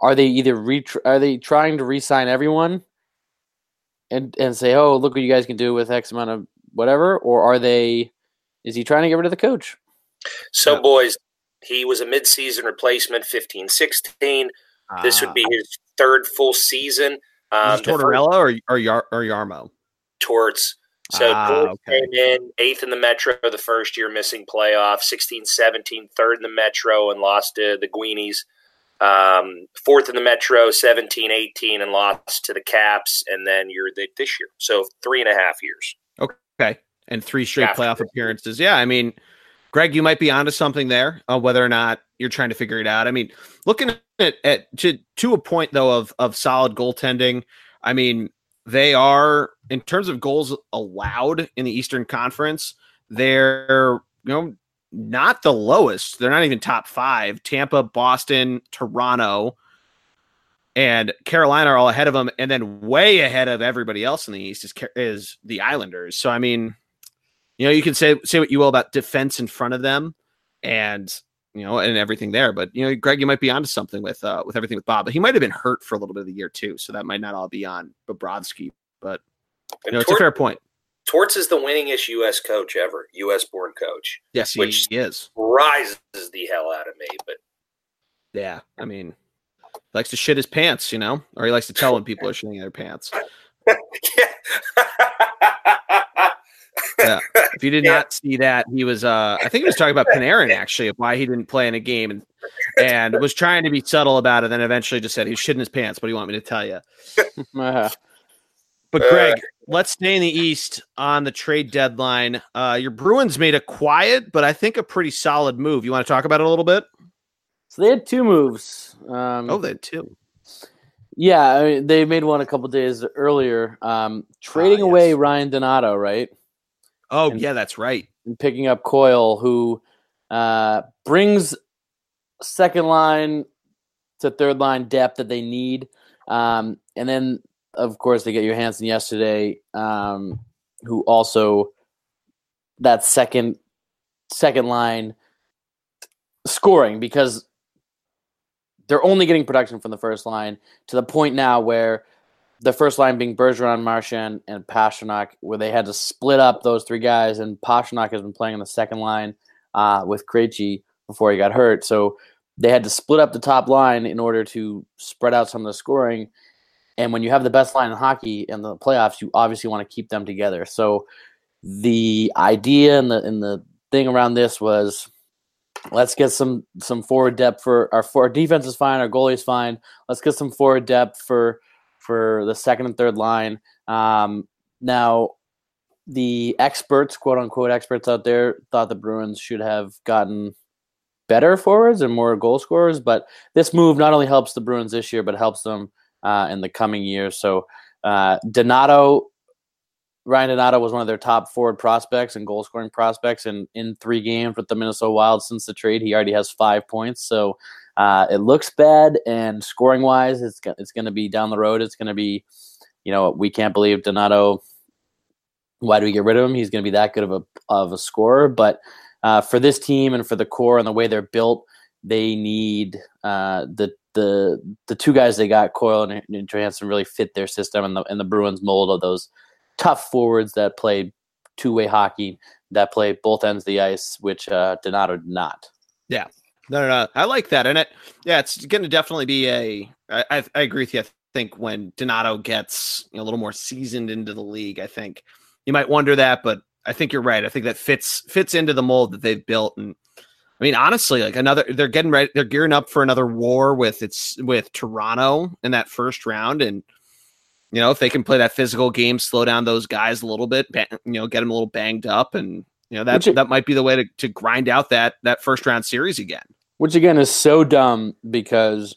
are they either re are they trying to re-sign everyone and and say oh look what you guys can do with X amount of whatever or are they is he trying to get rid of the coach? So, Yeah. boys, he was a midseason replacement, 15 16. This would be his third full season. uh, Um, is the first- Tortorella or or, Yar- or Jarmo. Torts. So Ah, Torts okay. came in eighth in the Metro the first year, missing playoff, 16 17, third in the Metro, and lost to the Guineas. Um, fourth in the Metro, 17 18, and lost to the Caps. And then you're the, this year. So three and a half years. Okay, and three straight After playoff appearances. Yeah, I mean, Greg, you might be onto something there. Uh, whether or not you're trying to figure it out. I mean, looking at, at to to a point though of of solid goaltending. I mean, they are in terms of goals allowed in the Eastern Conference. They're you know not the lowest. They're not even top five. Tampa, Boston, Toronto, and Carolina are all ahead of them, and then way ahead of everybody else in the East is is the Islanders. So I mean, you know, you can say say what you will about defense in front of them, and you know, and everything there. But you know, Greg, you might be onto something with uh with everything with Bob. But he might have been hurt for a little bit of the year too, so that might not all be on Bobrovsky. But you know, it's a fair point. Torts is the winningest U.S. coach ever, U.S. born coach. Yes, he which- is. Rises the hell out of me. But Yeah, I mean, he likes to shit his pants, you know, or he likes to tell when people are shitting their pants. (laughs) Yeah. If you did Yeah. not see that, he was uh I think he was talking about Panarin actually of why he didn't play in a game and and was trying to be subtle about it, then eventually just said he's shitting his pants. What do you want me to tell you? (laughs) Uh, But Uh, Greg, let's stay in the East on the trade deadline. Uh your Bruins made a quiet, but I think a pretty solid move. You want to talk about it a little bit? so they had two moves. Um, Oh, they had two. Yeah, I mean, they made one a couple days earlier, um, trading Ah, away. Ryan Donato, right, Oh, And- yeah, that's right. and picking up Coyle, who uh, brings second line to third line depth that they need, um, and then of course they get Johansson yesterday, um, who also that second second line scoring because they're only getting production from the first line to the point now where the first line being Bergeron, Marchand, and Pastrnak, where they had to split up those three guys, and Pastrnak has been playing on the second line uh, with Krejci before he got hurt. So they had to split up the top line in order to spread out some of the scoring. And when you have the best line in hockey in the playoffs, you obviously want to keep them together. So the idea and the and the thing around this was let's get some some forward depth for our for our defense is fine, our goalie is fine. Let's get some forward depth for for the second and third line. Um, now, the experts, quote unquote experts out there, thought the Bruins should have gotten better forwards and more goal scorers. But this move not only helps the Bruins this year, but helps them uh, in the coming years. So uh, Donato, Ryan Donato was one of their top forward prospects and goal scoring prospects. And in three games with the Minnesota Wild since the trade, he already has five points. So uh, it looks bad, and scoring wise, it's it's going to be down the road. It's going to be, you know, we can't believe Donato. Why do we get rid of him? He's going to be that good of a of a scorer. But uh, for this team and for the core and the way they're built, they need uh, the the the two guys they got, Coyle and, and Johansson, really fit their system and the and the Bruins mold of those tough forwards that play two way hockey, that play both ends of the ice, which uh, Donato did not. Yeah, no, no, no. I like that, and it, yeah, it's going to definitely be a. I, I, I agree with you. I think when Donato gets you know, a little more seasoned into the league, I think you might wonder that, but I think you're right. I think that fits fits into the mold that they've built, and I mean honestly, like another, they're getting ready, they're gearing up for another war with it's with Toronto in that first round, and you know if they can play that physical game, slow down those guys a little bit, you know, get them a little banged up, and you know that that might be the way to, to grind out that that first round series again. Which again is so dumb because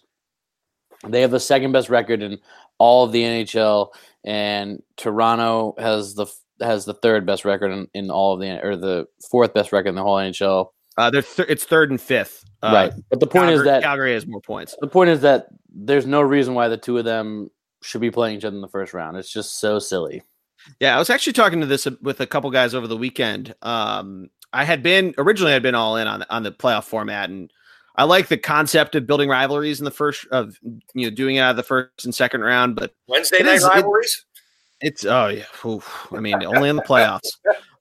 they have the second best record in all of the NHL, and Toronto has the has the third best record in, in all of the or the fourth best record in the whole NHL. Uh, they're th- it's third and fifth, uh, right? But the point Calgary, is that Calgary has more points. The point is that there's no reason why the two of them should be playing each other in the first round. It's just so silly. Yeah, I was actually talking to this with a couple guys over the weekend. Um, I had been originally I'd been all in on on the playoff format, and I like the concept of building rivalries in the first of you know doing it out of the first and second round. But Wednesday night is, rivalries. It, it's oh yeah, Oof, I mean only in the playoffs.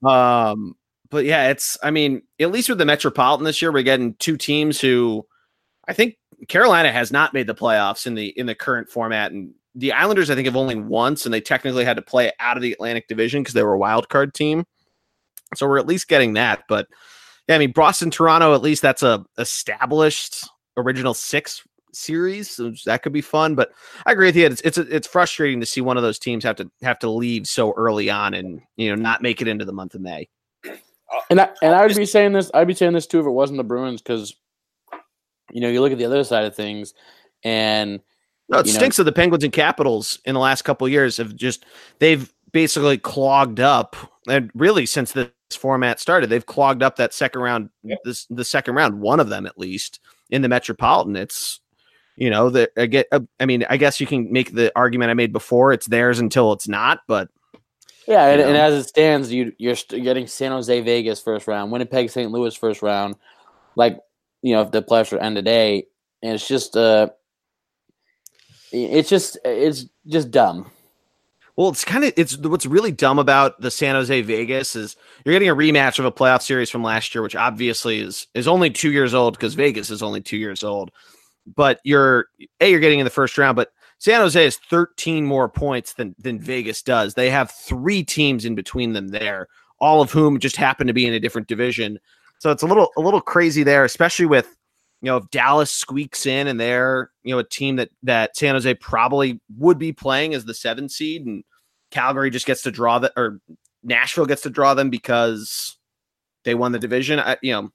Um, but yeah, it's I mean at least with the Metropolitan this year, we're getting two teams who I think Carolina has not made the playoffs in the in the current format, and the Islanders, I think, have only once, and they technically had to play out of the Atlantic Division because they were a wild card team. So we're at least getting that. But yeah, I mean, Boston, Toronto, at least that's a established original six series, so that could be fun. But I agree with you. It's it's it's frustrating to see one of those teams have to have to leave so early on and you know not make it into the month of May. And I and I would be saying this. I'd be saying this too if it wasn't the Bruins because you know you look at the other side of things and no, it stinks know, of the Penguins and Capitals in the last couple years have just they've basically clogged up and really since this format started, they've clogged up that second round yeah. this the second round, one of them at least in the Metropolitan. It's you know, that I get uh, I mean, I guess you can make the argument I made before, it's theirs until it's not, but yeah, and, and, as it stands, you you're getting San Jose Vegas first round, Winnipeg St. Louis first round, like you know if the playoffs are end today, and it's just uh it's just it's just dumb. Well, it's kind of it's what's really dumb about the San Jose Vegas is you're getting a rematch of a playoff series from last year, which obviously is is only two years old because Vegas is only two years old. But you're a you're getting in the first round, but San Jose has 13 more points than than Vegas does. They have three teams in between them there, all of whom just happen to be in a different division. So it's a little a little crazy there, especially with you know, if Dallas squeaks in and they're, you know, a team that that San Jose probably would be playing as the seven seed and Calgary just gets to draw that or Nashville gets to draw them because they won the division. I, you know,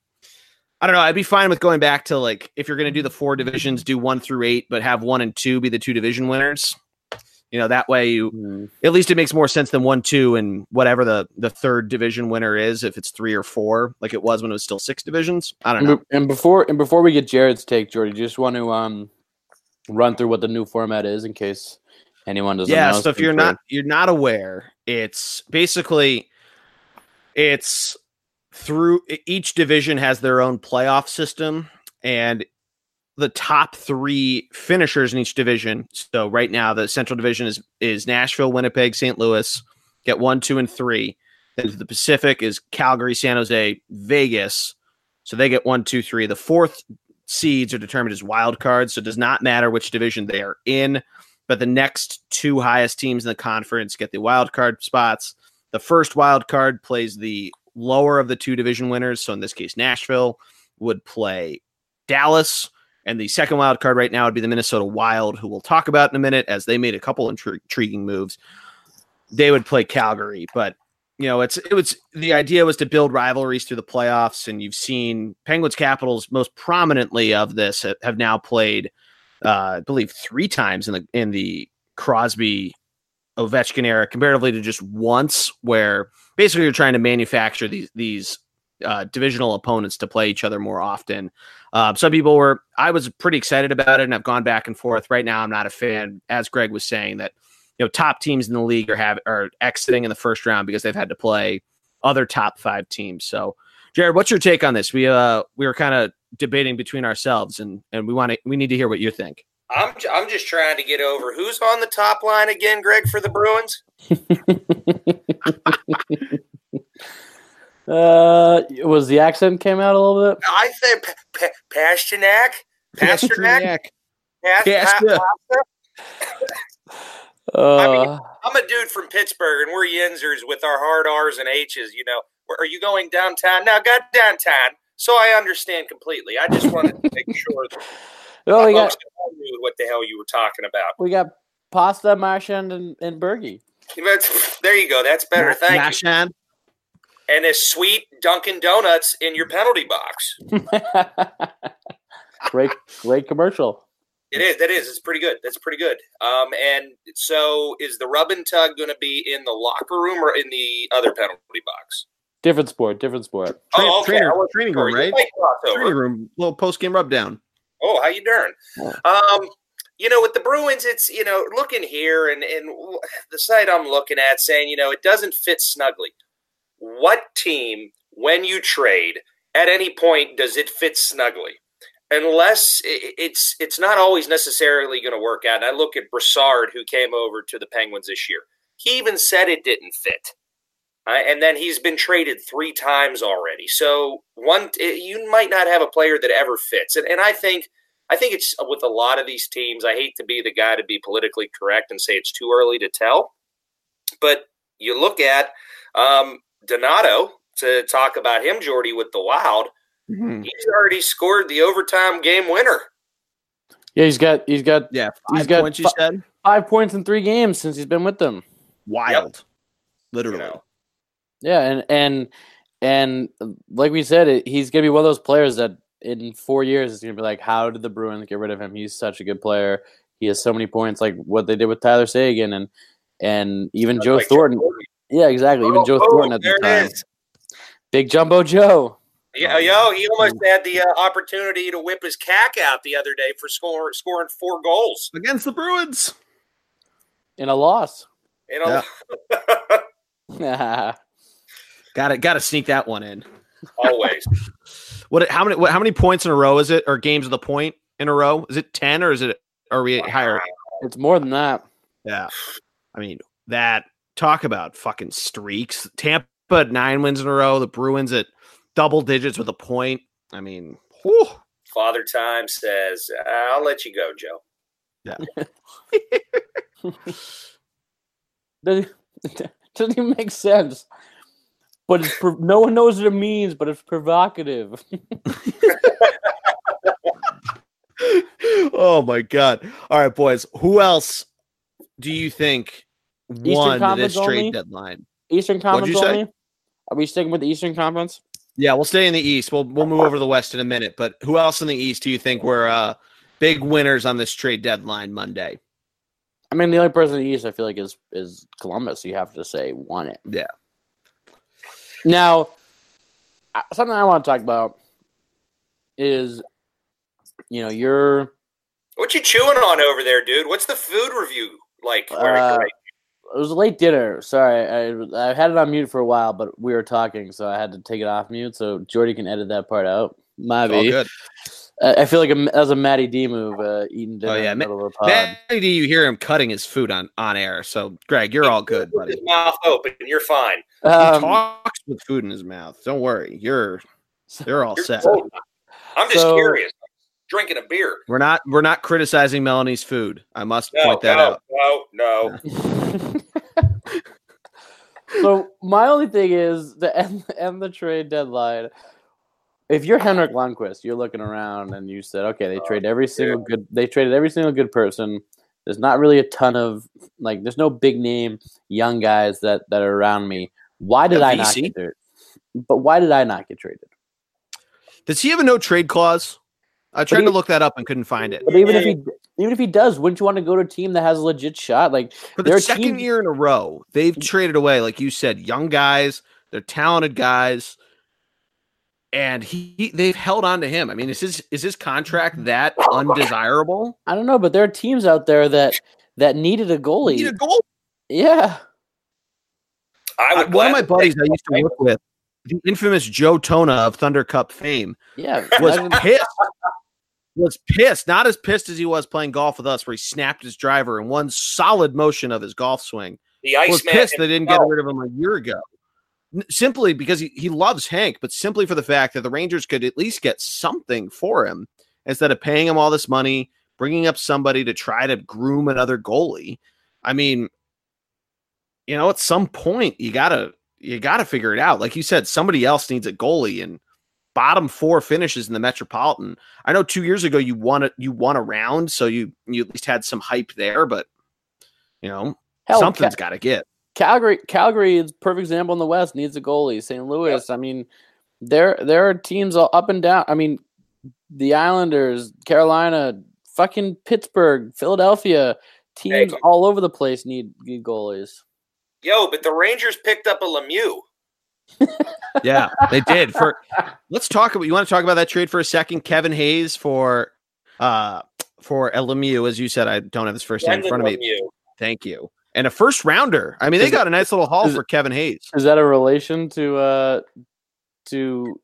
I don't know. I'd be fine with going back to like if you're going to do the four divisions, do one through eight, but have one and two be the two division winners. You know, that way you mm. at least it makes more sense than one, two, and whatever the the third division winner is, if it's three or four, like it was when it was still six divisions. I don't know. And before and before we get Jarred's take, Geordie, just want to um run through what the new format is in case anyone doesn't yeah, so if you're not you're not aware, it's basically it's through each division has their own playoff system and the top three finishers in each division. So right now, the Central Division is is Nashville, Winnipeg, St. Louis. Get one, two, and three. Then the Pacific is Calgary, San Jose, Vegas. So they get one, two, three. The fourth seeds are determined as wild cards. So it does not matter which division they are in. But the next two highest teams in the conference get the wild card spots. The first wild card plays the lower of the two division winners. So in this case, Nashville would play Dallas and the second wild card right now would be the Minnesota Wild, who we'll talk about in a minute, as they made a couple intriguing moves. They would play Calgary, but you know, it's it was the idea was to build rivalries through the playoffs, and you've seen Penguins Capitals most prominently of this have now played, uh, I believe, three times in the in the Crosby Ovechkin era, comparatively to just once, where basically you're trying to manufacture these these uh, divisional opponents to play each other more often. Uh, some people were, I was pretty excited about it, and I've gone back and forth. Right now, I'm not a fan, as Greg was saying, that you know top teams in the league are have are exiting in the first round because they've had to play other top five teams. So, Jarred, what's your take on this? We uh we were kind of debating between ourselves, and and we want to we need to hear what you think. I'm I'm just trying to get over who's on the top line again, Greg, for the Bruins. (laughs) Uh, was the accent came out a little bit? I say P- P- Pastrnak. Pastrnak. Pastrnak. (laughs) Uh, I'm a dude from Pittsburgh, and we're Yinzers with our hard R's and H's. You know, are you going downtown? Now, got downtown, so I understand completely. I just wanted to make sure that oh, we got folks knew what the hell you were talking about. we got pasta, marchand, and, and Bergie. There you go. That's better. Thank you. Mashan. And a sweet Dunkin' Donuts in your penalty box. (laughs) great, great commercial. It is. That is. It's pretty good. That's pretty good. Um, and so is the rub and tug going to be in the locker room or in the other penalty box? Different sport, different sport. Train- oh, okay. trainer- training room, right? might cross over. Training room, little post game rub down. Oh, how you doing? Um, you know, with the Bruins, it's you know, looking here and and the site I'm looking at saying, you know, it doesn't fit snugly. What team, when you trade, at any point does it fit snugly? Unless it's it's not always necessarily going to work out. And I look at Brassard, who came over to the Penguins this year. He even said it didn't fit. Uh, and then he's been traded three times already. So one, you might not have a player that ever fits. And, and I think I think it's with a lot of these teams. I hate to be the guy to be politically correct and say it's too early to tell, but you look at um, Donato to talk about him, Geordie, with the Wild. Mhm. He's already scored the overtime game winner. Yeah, he's got he's got Yeah, He's five got points. You said five points in three games since he's been with them. wild, literally. You know. Yeah, and and and like we said, it, he's gonna be one of those players that in four years is gonna be like, how did the Bruins get rid of him? He's such a good player. He has so many points, like what they did with Tyler Seguin and and even Joe Like Joe Thornton. Yeah, exactly. Even Oh, Joe oh, Thornton at the time. is. Big Jumbo Joe. Yeah, yo, he almost had the uh, opportunity to whip his cack out the other day for score, scoring four goals. against the Bruins. In a loss. You (laughs) know, (laughs) Got to got to sneak that one in. always. (laughs) What? How many? What, how many points in a row is it? Or games of the point in a row? Is it ten or is it? Are we higher? it's more than that. Yeah. I mean that. Talk about fucking streaks. Tampa at nine wins in a row. The Bruins at double digits with a point. I mean, whew. Father Time says, "I'll let you go, Joe." (laughs) Doesn't, (laughs) doesn't even make sense. But it's pro- no one knows what it means, but it's provocative. (laughs) oh my god! All right, boys. Who else do you think won Conference this trade only? deadline? Eastern Conference say? only? Are we sticking with the Eastern Conference? Yeah, we'll stay in the East. We'll we'll move over to the West in a minute. But who else in the East do you think were uh, big winners on this trade deadline Monday? I mean, the only person in the East I feel like is is Columbus. You have to say won it. Yeah. Now, uh, something I want to talk about is, you know, you're What you chewing on over there, dude? What's the food review like? Uh, it was a late dinner. Sorry, I I had it on mute for a while, but we were talking, so I had to take it off mute. So Geordie can edit that part out. My All good. I I feel like a, that was a Matty D move, uh, eating dinner Oh, yeah, in the Ma- middle of a pod. Matty D, you hear him cutting his food on on air. So, Greg, you're all good, Keep buddy. His mouth open. You're fine. He Um, talks with food in his mouth. Don't worry, you're you're all You're set. cold. I'm just So- curious. Drinking a beer. We're not we're not criticizing Melanie's food. I must No, point that no, out. no, no. (laughs) so my only thing is the (laughs) end, end the trade deadline. If you're Henrik Lundqvist, you're looking around and you said, okay, they Oh, trade every single good. They traded every single good person. There's not really a ton of like. There's no big name young guys that that are around me. Why did I not get traded? But why did I not get traded? Does he have a no trade clause? I tried to look that up and couldn't find it. But even if he even if he does, wouldn't you want to go to a team that has a legit shot? Like For the second teams- year in a row, they've traded away, like you said, young guys. They're talented guys, and he they've held on to him. I mean, is his is his contract that undesirable? I don't know, but there are teams out there that that needed a goalie. Need a goal. yeah. I Uh, would one of my buddies I used to work with, the infamous Joe Tona of Thunder Cup fame, Yeah. was pissed. Was pissed, not as pissed as he was playing golf with us, where he snapped his driver in one solid motion of his golf swing. The ice was Iceman. pissed they didn't get rid of him a year ago. Simply because he, he loves Hank, but simply for the fact that the Rangers could at least get something for him instead of paying him all this money, bringing up somebody to try to groom another goalie. I mean, you know, at some point you gotta you gotta figure it out. Like you said, somebody else needs a goalie and bottom four finishes in the Metropolitan. I know two years ago you won it you won a round, so you you at least had some hype there, but you know, Hell, something's gotta get. Calgary, Calgary is perfect example in the West. Needs a goalie. St. Louis. I mean, there there are teams all up and down. I mean, the Islanders, Carolina, fucking Pittsburgh, Philadelphia. Teams Hey. all over the place need, need goalies. Yo, but the Rangers picked up a Lemieux. (laughs) Yeah, they did. For let's talk about you want to talk about that trade for a second. Kevin Hayes for uh for Lemieux, as you said, I don't have his first name in front of me. Lemieux. Thank you. And a first rounder. I mean, they Is got a nice little haul is for Kevin Hayes. Is that a relation to uh to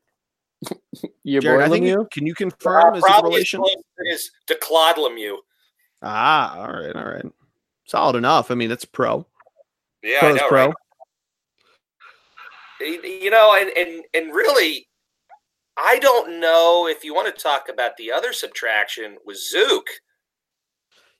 (laughs) your Jarred, boy I think Lemieux? you, can you confirm Uh, is the probably as relation? close as it is to Claude Lemieux. Ah, all right, all right. Solid enough. I mean, that's pro. Yeah, I know, pro. right? You know, and, and and really, I don't know if you want to talk about the other subtraction with Zuc.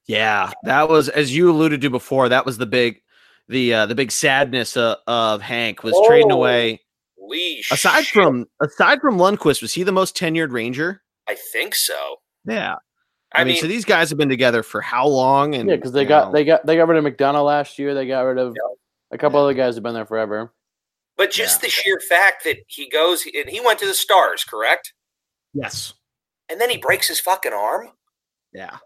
Yeah, that was as you alluded to before. That was the big, the uh, the big sadness uh, of Hank was trading away. Lee, Aside shit, from aside from Lundqvist, was he the most tenured Ranger? I think so. Yeah, I, I, mean, mean, so these guys have been together for how long? And Yeah, because they got know, they got they got rid of McDonagh last year. They got rid of Yeah. a couple other guys who've been there forever. but just yeah. the sheer fact that he goes and he went to the Stars, correct? yes, And then he breaks his fucking arm. yeah,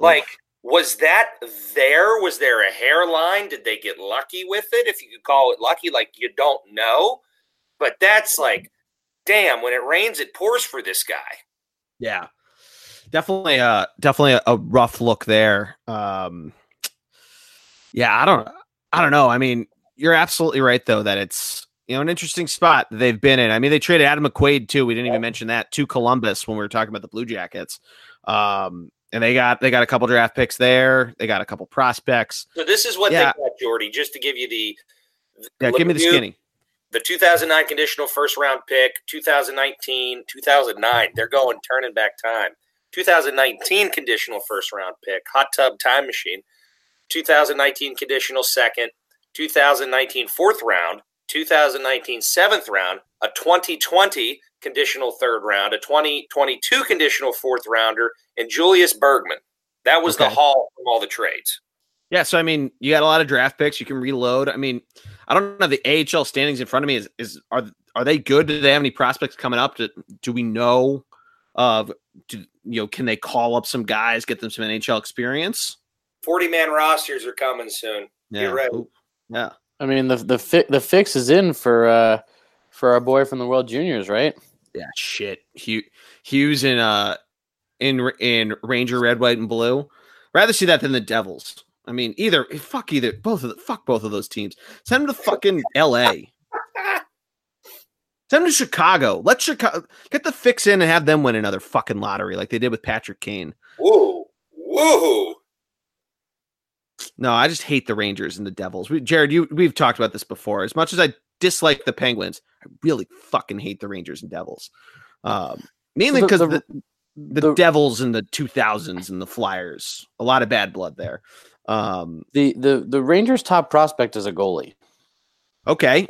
Like, was that there? Was there a hairline? Did they get lucky with it? If you could call it lucky, like you don't know. But that's like, damn, when it rains, it pours for this guy. yeah, definitely, uh, definitely a, a rough look there. Um, yeah, I don't, I don't know. I mean, you're absolutely right though that it's you know an interesting spot they've been in. I mean, they traded Adam McQuaid too. We didn't even mention that to Columbus when we were talking about the Blue Jackets. Um, and they got they got a couple draft picks there. They got a couple prospects. So this is what Yeah. they got, Geordie, just to give you the Yeah, give me the skinny. The 2009 conditional first round pick, 2019, 2009. They're going turning back time. 2019 conditional first round pick, hot tub time machine. 2019 conditional second, 2019 fourth round, 2019 seventh round, a 2020 conditional third round, a 2022 conditional fourth rounder, and Julius Bergman. That was the haul from all the trades. Yeah, so I mean, you got a lot of draft picks. You can reload. I mean, I don't know the AHL standings in front of me. Is is are are they good? Do they have any prospects coming up? Do, do we know? Of do, you know, can they call up some guys, get them some NHL experience? 40 man rosters are coming soon. Get ready. Yeah. I mean the the fi- the fix is in for uh for our boy from the World Juniors, right? Yeah, shit. Hugh, Hughes in uh in in Ranger red, white, and blue. Rather see that than the Devils. I mean, either fuck either both of the fuck both of those teams. Send them to fucking L.A. (laughs) Send them to Chicago. Let Chicago get the fix in and have them win another fucking lottery like they did with Patrick Kane. Woo. Woohoo. No, I just hate the Rangers and the Devils. We, Jarred, you we've talked about this before. As much as I dislike the Penguins, I really fucking hate the Rangers and Devils. Um, mainly because the- the, the, the- Devils in the 2000s and the Flyers, a lot of bad blood there. Um, The the the Rangers' top prospect is a goalie. okay,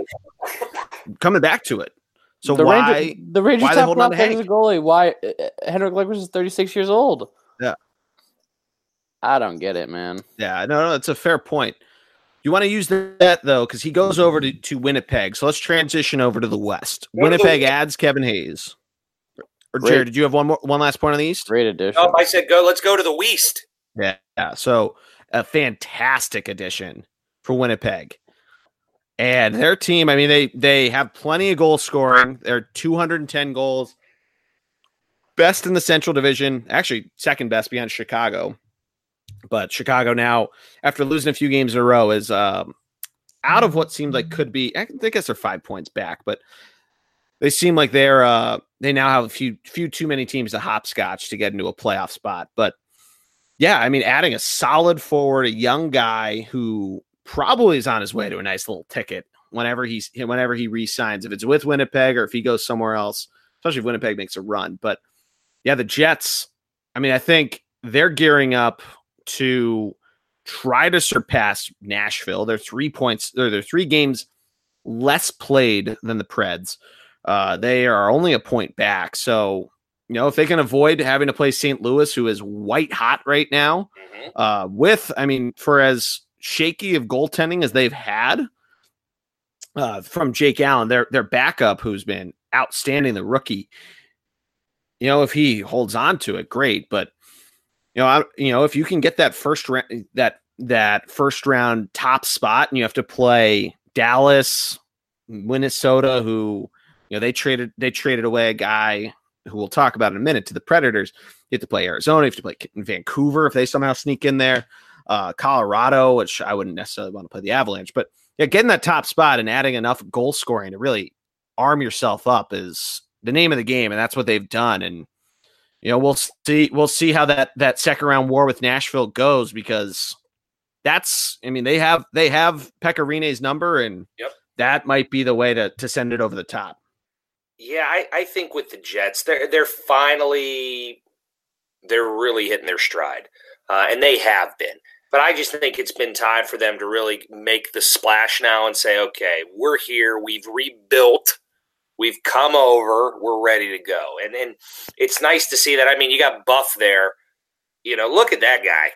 coming back to it. So the why? Ranger, the Rangers' why top holding on prospect is a goalie? Why uh, Henrik Lundqvist is thirty six years old? Yeah. I don't get it, man. Yeah, no, no, it's a fair point. You want to use that though, because he goes over to, to Winnipeg. So let's transition over to the West. Go to the Winnipeg adds Kevin Hayes. Or Great. Jarred, did you have one more one last point on the East? Great addition. Oh, I said go. Let's go to the West. Yeah. yeah. So a fantastic addition for Winnipeg. And their team, I mean, they they have plenty of goal scoring. They're 210 goals. Best in the Central Division, actually second best behind Chicago. But Chicago now, after losing a few games in a row, is um, out of what seems like could be. I guess they're five points back, but they seem like they're uh, they now have a few few too many teams to hopscotch to get into a playoff spot. But yeah, I mean, adding a solid forward, a young guy who probably is on his way to a nice little ticket whenever he's whenever he resigns, if it's with Winnipeg or if he goes somewhere else, especially if Winnipeg makes a run. But yeah, the Jets. I mean, I think they're gearing up to try to surpass Nashville. They're three points, they're, they're three games less played than the Preds. Uh, they are only a point back. So, you know, if they can avoid having to play St. Louis, who is white hot right now, Mhm. uh, with, I mean, for as shaky of goaltending as they've had uh, from Jake Allen, their their backup, who's been outstanding, the rookie. You know, if he holds on to it, great. But you know, I, you know, if you can get that first round, that that first round top spot, and you have to play Dallas, Minnesota, who you know they traded they traded away a guy who we'll talk about in a minute to the Predators. You have to play Arizona, you have to play Vancouver if they somehow sneak in there. Uh, Colorado, which I wouldn't necessarily want to play the Avalanche, but yeah, getting that top spot and adding enough goal scoring to really arm yourself up is the name of the game, and that's what they've done. And you know, we'll see we'll see how that that second round war with Nashville goes because that's I mean they have they have Pekka Rinne's number, and Yep. that might be the way to to send it over the top. Yeah, I, I think with the Jets, they're they're finally they're really hitting their stride, uh, and they have been. But I just think it's been time for them to really make the splash now and say, okay, we're here, we've rebuilt, we've come over, we're ready to go. And and it's nice to see that. I mean, you got Buff there. You know, look at that guy.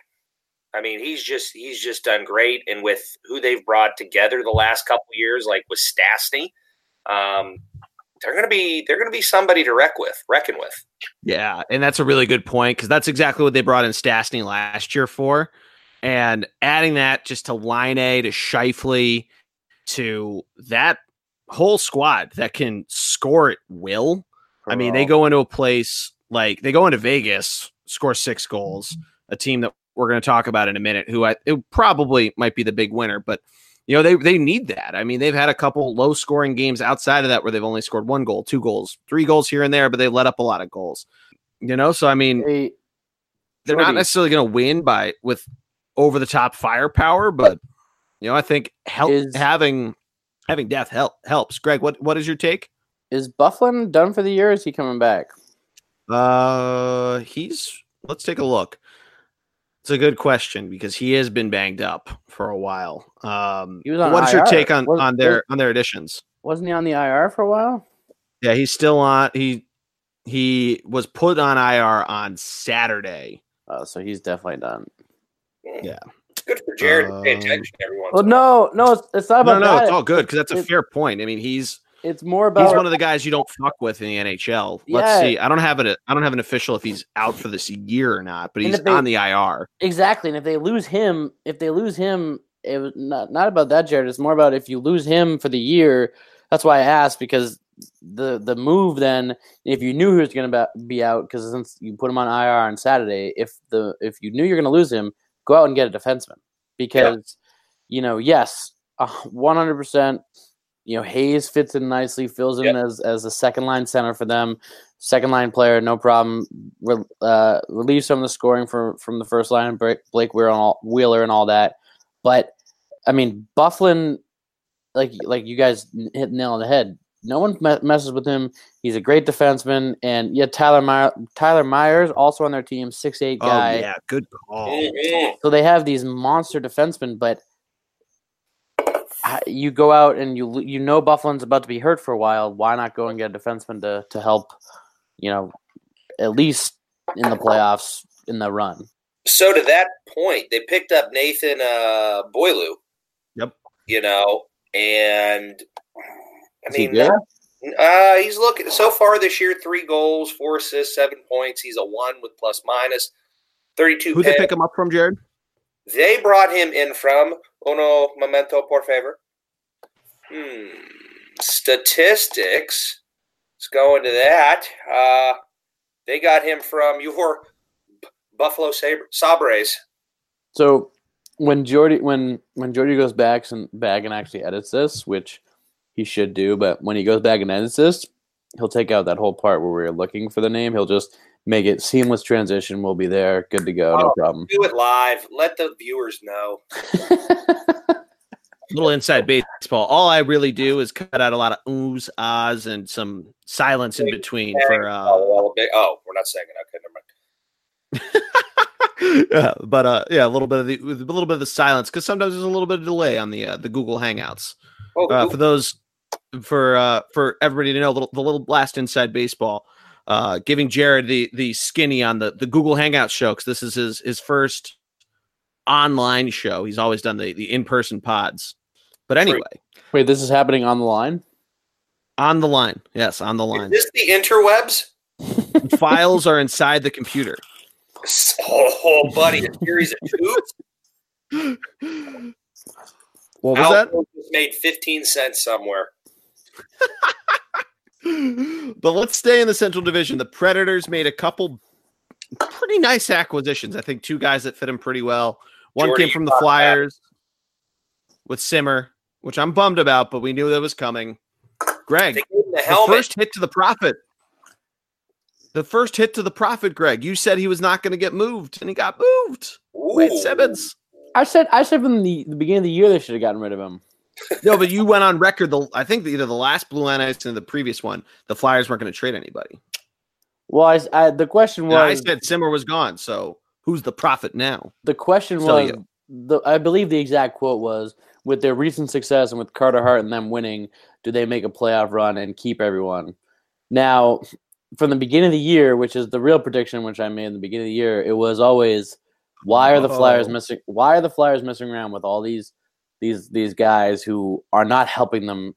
I mean, he's just he's just done great, and with who they've brought together the last couple years, like with Stastny, um, they're gonna be they're gonna be somebody to wreck with, reckon with. Yeah, and that's a really good point because that's exactly what they brought in Stastny last year for. And adding that just to Laine, to Scheifele, to that whole squad that can score at will. I mean, they go into a place like they go into Vegas, score six goals, a team that we're going to talk about in a minute, who I it probably might be the big winner, but you know they they need that. I mean, they've had a couple low scoring games outside of that where they've only scored one goal, two goals, three goals here and there, but they let up a lot of goals. You know, so I mean, Hey, they're not necessarily going to win by with over the top firepower, but you know, I think help Is- having having death help helps. Greg, what what is your take? is Byfuglien done for the year? Or is he coming back? Uh, he's let's take a look. It's a good question because he has been banged up for a while. Um, He was on what's your take on Was- on their on their additions? Wasn't he on the IR for a while? Yeah, he's still on. He he was put on IR on Saturday. Oh, so he's definitely done. Yeah. It's good for Jarred to pay Um, attention every once. Well, in a while. no, no, it's, it's not No, about no, that. it's all good because that's a it- fair point. I mean, he's It's more about he's one of the guys you don't fuck with in the NHL. Let's Yeah. see. I don't have it. I don't have an official if he's out for this year or not, but he's they- on the IR. exactly. And if they lose him, if they lose him, it was not not about that, Jarred. It's more about if you lose him for the year. That's why I asked because the the move then, if you knew he was going to be out, because since you put him on IR on Saturday, if the if you knew you're going to lose him, go out and get a defenseman because you know yes, one hundred percent. You know Hayes fits in nicely, fills in as as a second line center for them, second line player, no problem. Re- uh, relieves some of the scoring from from the first line, Blake Blake Wheeler and all, Wheeler and all that. But I mean, Byfuglien, like like you guys hit the nail on the head. No one me- messes with him. He's a great defenseman, and yeah, Tyler Meyer, Tyler Myers also on their team, six eight guy. Oh yeah, good call. So they have these monster defensemen, but you go out and you you know Byfuglien's about to be hurt for a while. Why not go and get a defenseman to to help? You know, at least in the playoffs in the run. So to that point, they picked up Nathan uh, Beaulieu. Yep. You know, and I Is he mean, good? uh, he's looking so far this year: three goals, four assists, seven points. He's a one with plus minus thirty-two. Who they pick him up from, Jarred? They brought him in from Uno Momento, por favor. Hmm. Statistics. Let's go into that. Uh, they got him from your B- Buffalo Sabre, Sabres. So when Geordie when when Geordie goes back and back and actually edits this, which he should do, but when he goes back and edits this, he'll take out that whole part where we're looking for the name. He'll just make it seamless transition. We'll be there, good to go, no Oh. problem. Do it live. Let the viewers know. (laughs) little inside baseball. All I really do is cut out a lot of oohs, ahs, and some silence in between for uh, oh, bit- oh, we're not saying it. Okay, never mind. (laughs) yeah, but uh, yeah, a little bit of the a little bit of the silence because sometimes there's a little bit of delay on the uh, the Google Hangouts. Oh, Uh, for those, for uh, for everybody to know, the little, the little blast inside baseball, uh, giving Jarred the the skinny on the the Google Hangout show because this is his his first online show. He's always done the the in person pods, but anyway, Wait, this is happening on the line. on the line, yes, on the Is line. this the interwebs? (laughs) Files are inside the computer. Oh, oh, buddy, a series of tubes. What was that? Outlook just made 15 cents somewhere. (laughs) but let's stay in the Central Division. The Predators made a couple pretty nice acquisitions. I think two guys that fit them pretty well. One Geordie, came from the talked about Flyers with Simmer, which I'm bummed about, but we knew that was coming. Greg, They gave him the the first hit to the prophet. The first hit to the prophet, Greg. You said he was not going to get moved, and he got moved. Wayne Ooh. Simmonds. I said I said from the, the beginning of the year they should have gotten rid of him. No, but you went on record. The I think either the last Blue Line Ice and the previous one, the Flyers weren't going to trade anybody. Well, I, I the question And I said Simmer was gone. So who's the prophet now? the question was the I believe the exact quote was with their recent success and with Carter Hart and them winning, do they make a playoff run and keep everyone? Now, from the beginning of the year, which is the real prediction which I made in the beginning of the year, it was always why are the Flyers missing why are the Flyers messing around with all these these these guys who are not helping them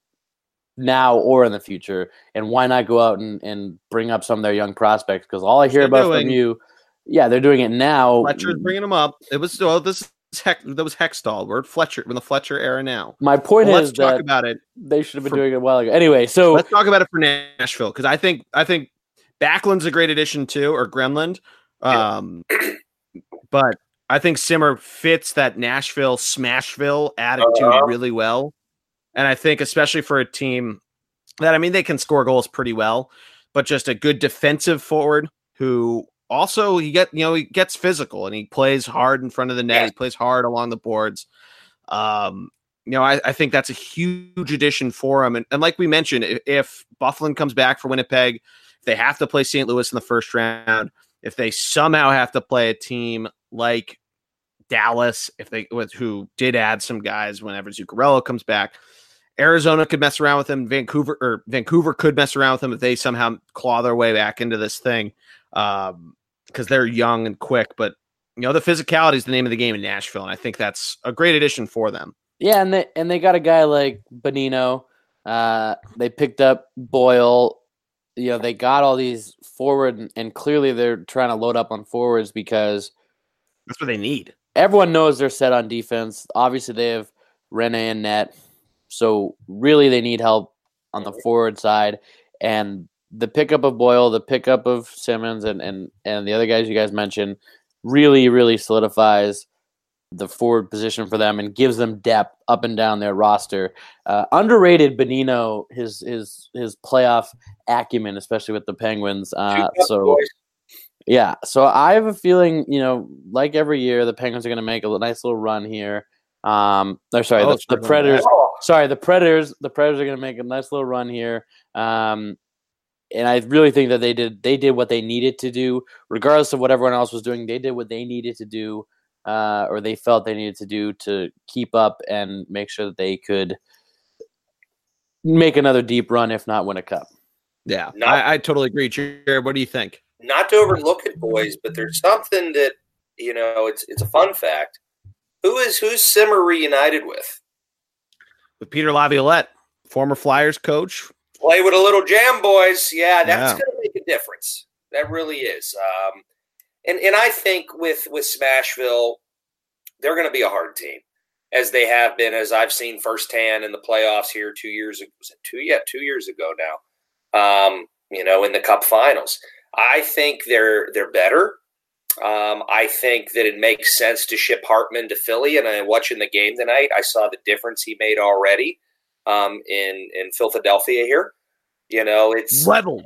now or in the future and why not go out and, and bring up some of their young prospects because all i hear about doing. from you yeah they're doing it now Fletcher's bringing them up. It was oh, this is Heck, that was Hextall. We're at Fletcher in the Fletcher era now. my point Well, is let's talk about it. they should have been for- doing it a while ago anyway so Let's talk about it for Nashville because I think I think Backlund's a great addition too, or Granlund. Um, but I think Simmer fits that Nashville Smashville attitude Uh-huh. really well, and I think especially for a team that I mean they can score goals pretty well, but just a good defensive forward who also he get you know he gets physical and he plays hard in front of the net. Yeah. He plays hard along the boards. Um, you know, I, I think that's a huge addition for him. And, and like we mentioned, if, if Byfuglien comes back for Winnipeg, if they have to play St. Louis in the first round, if they somehow have to play a team like Dallas, if they with who did add some guys whenever Zuccarello comes back, Arizona could mess around with him. Vancouver or Vancouver could mess around with him if they somehow claw their way back into this thing, um, because they're young and quick. But you know, the physicality is the name of the game in Nashville, and I think that's a great addition for them. yeah and they and they got a guy like Bonino. uh they picked up boyle you know they got all these forward and, and clearly they're trying to load up on forwards because That's what they need. everyone knows they're set on defense. Obviously, they have Rinne and Net, so really they need help on the forward side. And the pickup of Boyle, the pickup of Simmonds, and and and the other guys you guys mentioned really really solidifies the forward position for them and gives them depth up and down their roster. Uh, underrated Bonino, his his his playoff acumen, especially with the Penguins. Uh, so. Yeah, so I have a feeling, you know, like every year, the Penguins are going to make a nice little run here. Um, or sorry, Oh, the, the. Predators. Oh, Sorry, the Predators. The Predators are going to make a nice little run here. Um, and I really think that they did they did what they needed to do, regardless of what everyone else was doing. They did what they needed to do, uh, or they felt they needed to do to keep up and make sure that they could make another deep run, if not win a cup. Yeah, No. I, I totally agree. Jarred, what do you think? not to overlook it, boys, but there's something that you know. It's it's a fun fact. Who is who's Simmer reunited with? With Peter Laviolette, former Flyers coach. Play with a little jam, boys. Yeah, that's Yeah. going to make a difference. That really is. Um, and and I think with with Smashville, they're going to be a hard team, as they have been, as I've seen firsthand in the playoffs here two years ago. Was it two? Yeah, two years ago now. Um, you know, in the Cup Finals, I think they're they're better. Um, I think that it makes sense to ship Hartman to Philly. And I watching the game tonight, I saw the difference he made already um, in in Philadelphia here. You know, it's Leveled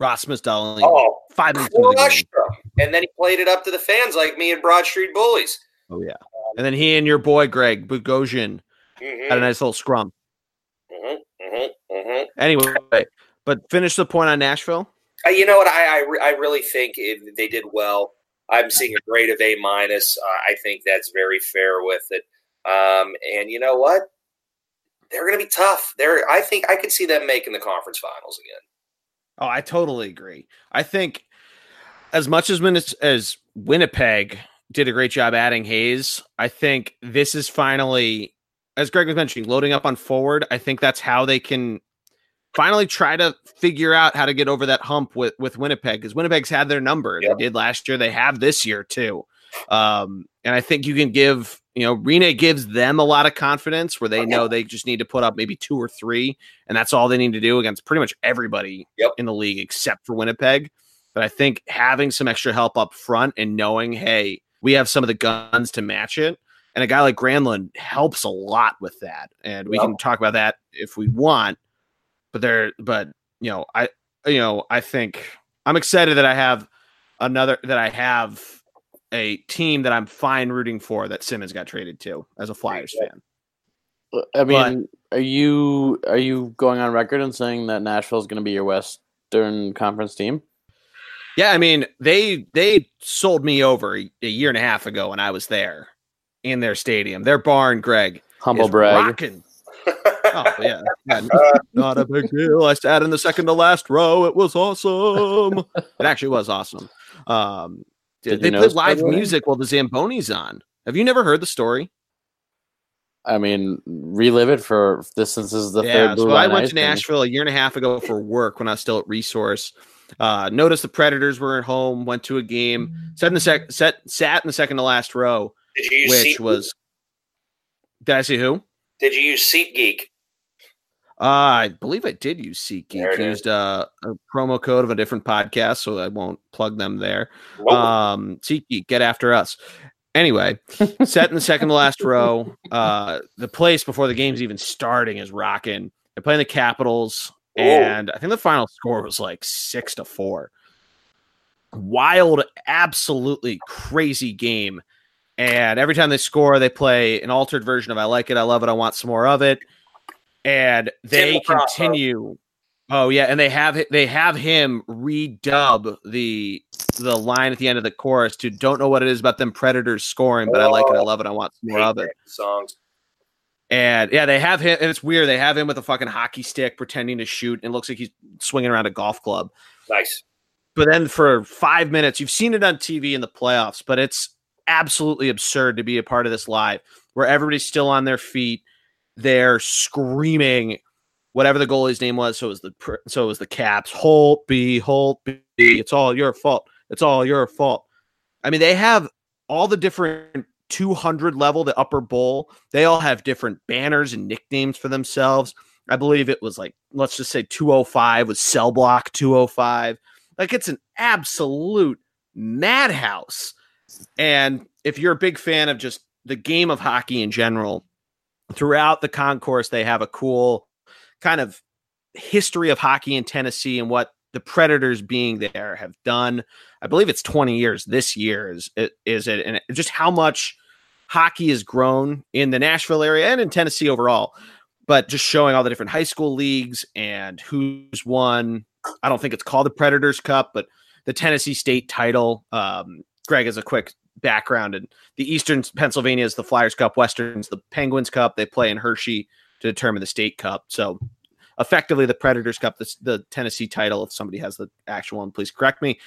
Rasmus Dahlin. oh, five minutes the game. crushed them. And then he played it up to the fans like me and Broad Street Bullies. Oh yeah. And then he and your boy Greg Bogosian Mhm, had a nice little scrum. mhm, mhm, mhm. Anyway, but finish the point on Nashville. Uh, you know what? I I, re- I really think it, they did well. I'm seeing a grade of A minus. Uh, I think that's very fair with it. Um, and you know what? They're going to be tough. They're. I think I could see them making the conference finals again. Oh, I totally agree. I think as much as as Winnipeg did a great job adding Hayes, I think this is finally, as Greg was mentioning, loading up on forward. I think that's how they can finally try to figure out how to get over that hump with with Winnipeg because Winnipeg's had their number. Yep. They did last year. They have this year too. Um, and I think you can give, you know, Rinne gives them a lot of confidence where they know they just need to put up maybe two or three, and that's all they need to do against pretty much everybody yep. in the league except for Winnipeg. But I think having some extra help up front and knowing, hey, we have some of the guns to match it. And a guy like Granlund helps a lot with that. And we yep. can talk about that if we want. But there, but you know, I you know, I think I'm excited that I have another that I have a team that I'm fine rooting for that Simmonds got traded to as a Flyers fan. I mean, but, are you are you going on record and saying that Nashville is going to be your Western Conference team? Yeah, I mean they they sold me over a, year and a half ago when I was there in their stadium. Their barn, Greg, humble brag. Rocking. oh yeah, yeah, (laughs) not a big deal. I sat in the second to last row. It was awesome. it actually was awesome. Um, did they play live music while the Zamboni's on. Have you never heard the story? I mean, relive it for this since this is the yeah, third. Blue so I went to Nashville a year and a half ago for work when I was still at Resource. Uh, noticed the Predators were at home. Went to a game. Sat in the sec. Set, sat in the second to last row. Did you which was? Did I see who? Did you use SeatGeek? Uh, I believe I did use SeatGeek. Used uh, a promo code of a different podcast, so I won't plug them there. Whoa. Um, SeatGeek, get after us. Anyway, (laughs) set in the second to last row. Uh, the place before the game's even starting is rocking. They're playing the Capitals, Whoa. and I think the final score was like six to four. Wild, absolutely crazy game. And every time they score, they play an altered version of "I like it, I love it, I want some more of it." And they continue. Oh yeah, and they have they have him redub the the line at the end of the chorus to "Don't know what it is about them predators scoring, but oh, I like it, I love it, I want more of it." Songs. And yeah, they have him, and it's weird. They have him with a fucking hockey stick pretending to shoot, and looks like he's swinging around a golf club. Nice. But then for five minutes, you've seen it on TV in the playoffs, but it's absolutely absurd to be a part of this live where everybody's still on their feet they're screaming whatever the goalie's name was. So it was the so it was the Caps. Holtby, Holt B. It's all your fault. It's all your fault. I mean, they have all the different 200 level, the upper bowl. They all have different banners and nicknames for themselves. I believe it was like let's just say 205 was cell block 205. Like it's an absolute madhouse. And if you're a big fan of just the game of hockey in general, throughout the concourse they have a cool kind of history of hockey in Tennessee and what the Predators being there have done. I believe it's 20 years this year is is it and just how much hockey has grown in the Nashville area and in Tennessee overall. But just showing all the different high school leagues and who's won. I don't think it's called the Predators Cup, but the Tennessee State title. Um, Greg, as a quick background. And the Eastern Pennsylvania is the Flyers Cup, Western's the Penguins Cup. They play in Hershey to determine the state cup. So effectively the Predators Cup, the, the Tennessee title. If somebody has the actual one, please correct me.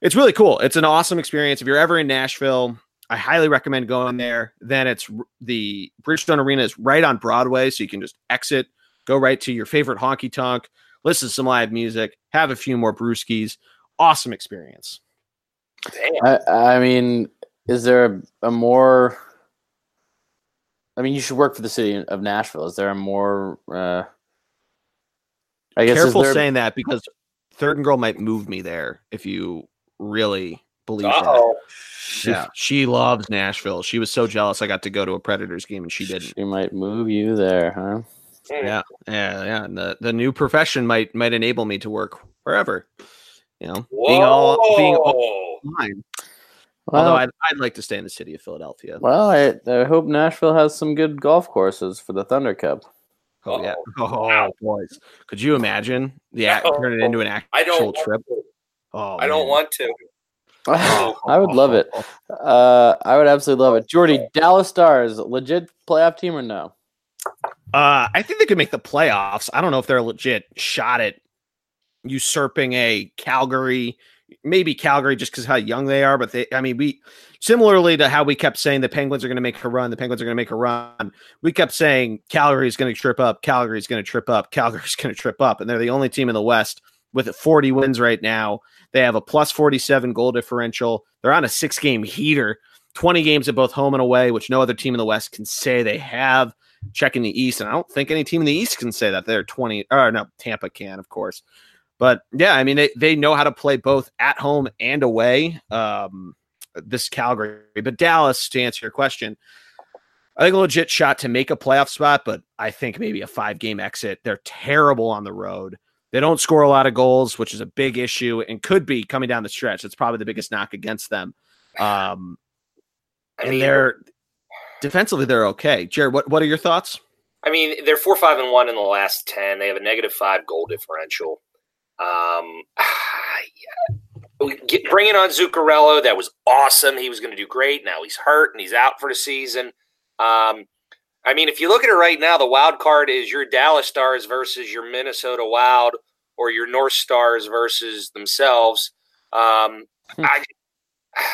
It's really cool. It's an awesome experience. If you're ever in Nashville, I highly recommend going there. Then it's the Bridgestone Arena is right on Broadway, so you can just exit, go right to your favorite honky tonk, listen to some live music, have a few more brewskis. Awesome experience. I, I, mean, is there a, a, more? I mean, you should work for the city of Nashville. Is there a more? Uh, I guess careful there... saying that because Third and Girl might move me there if you really believe Uh-oh. that. Yeah, she loves Nashville. She was so jealous I got to go to a Predators game and she didn't. She might move you there, huh? Yeah, yeah, yeah. And the the new profession might might enable me to work wherever. You know, Whoa. being all being all fine. Well, Although I'd, I'd like to stay in the city of Philadelphia. Well, I, I hope Nashville has some good golf courses for the Thunder Cup. Oh, yeah. Oh, (laughs) wow. boys. Could you imagine the (laughs) act, turn it into an actual I don't trip? Oh, I don't want to. (laughs) I would love it. Uh, I would absolutely love it. Geordie, Dallas Stars, legit playoff team or no? Uh, I think they could make the playoffs. I don't know if they're a legit shot at usurping a Calgary, maybe Calgary just because how young they are. But they, I mean, we similarly to how we kept saying the Penguins are going to make a run, the Penguins are going to make a run. We kept saying Calgary is going to trip up, Calgary is going to trip up, (laughs) Calgary is going to trip up, and they're the only team in the West with 40 wins right now. They have a plus 47 goal differential. They're on a six game heater, 20 games at both home and away, which no other team in the West can say they have. Checking the East, and I don't think any team in the East can say that they're 20 or no, Tampa can, of course. But yeah, I mean, they, they know how to play both at home and away. Um, this Calgary, but Dallas, to answer your question, I think a legit shot to make a playoff spot, but I think maybe a five game exit. They're terrible on the road. They don't score a lot of goals, which is a big issue and could be coming down the stretch. It's probably the biggest knock against them. Um, and they're defensively they're okay. Jarred, what what are your thoughts? I mean, they're four, five, and one in the last ten. They have a negative five goal differential. Um, (sighs) yeah. Bringing on Zuccarello, that was awesome. He was going to do great. Now he's hurt and he's out for the season. Um, I mean, if you look at it right now, the wild card is your Dallas Stars versus your Minnesota Wild or your North Stars versus themselves. Um, hmm. I (sighs)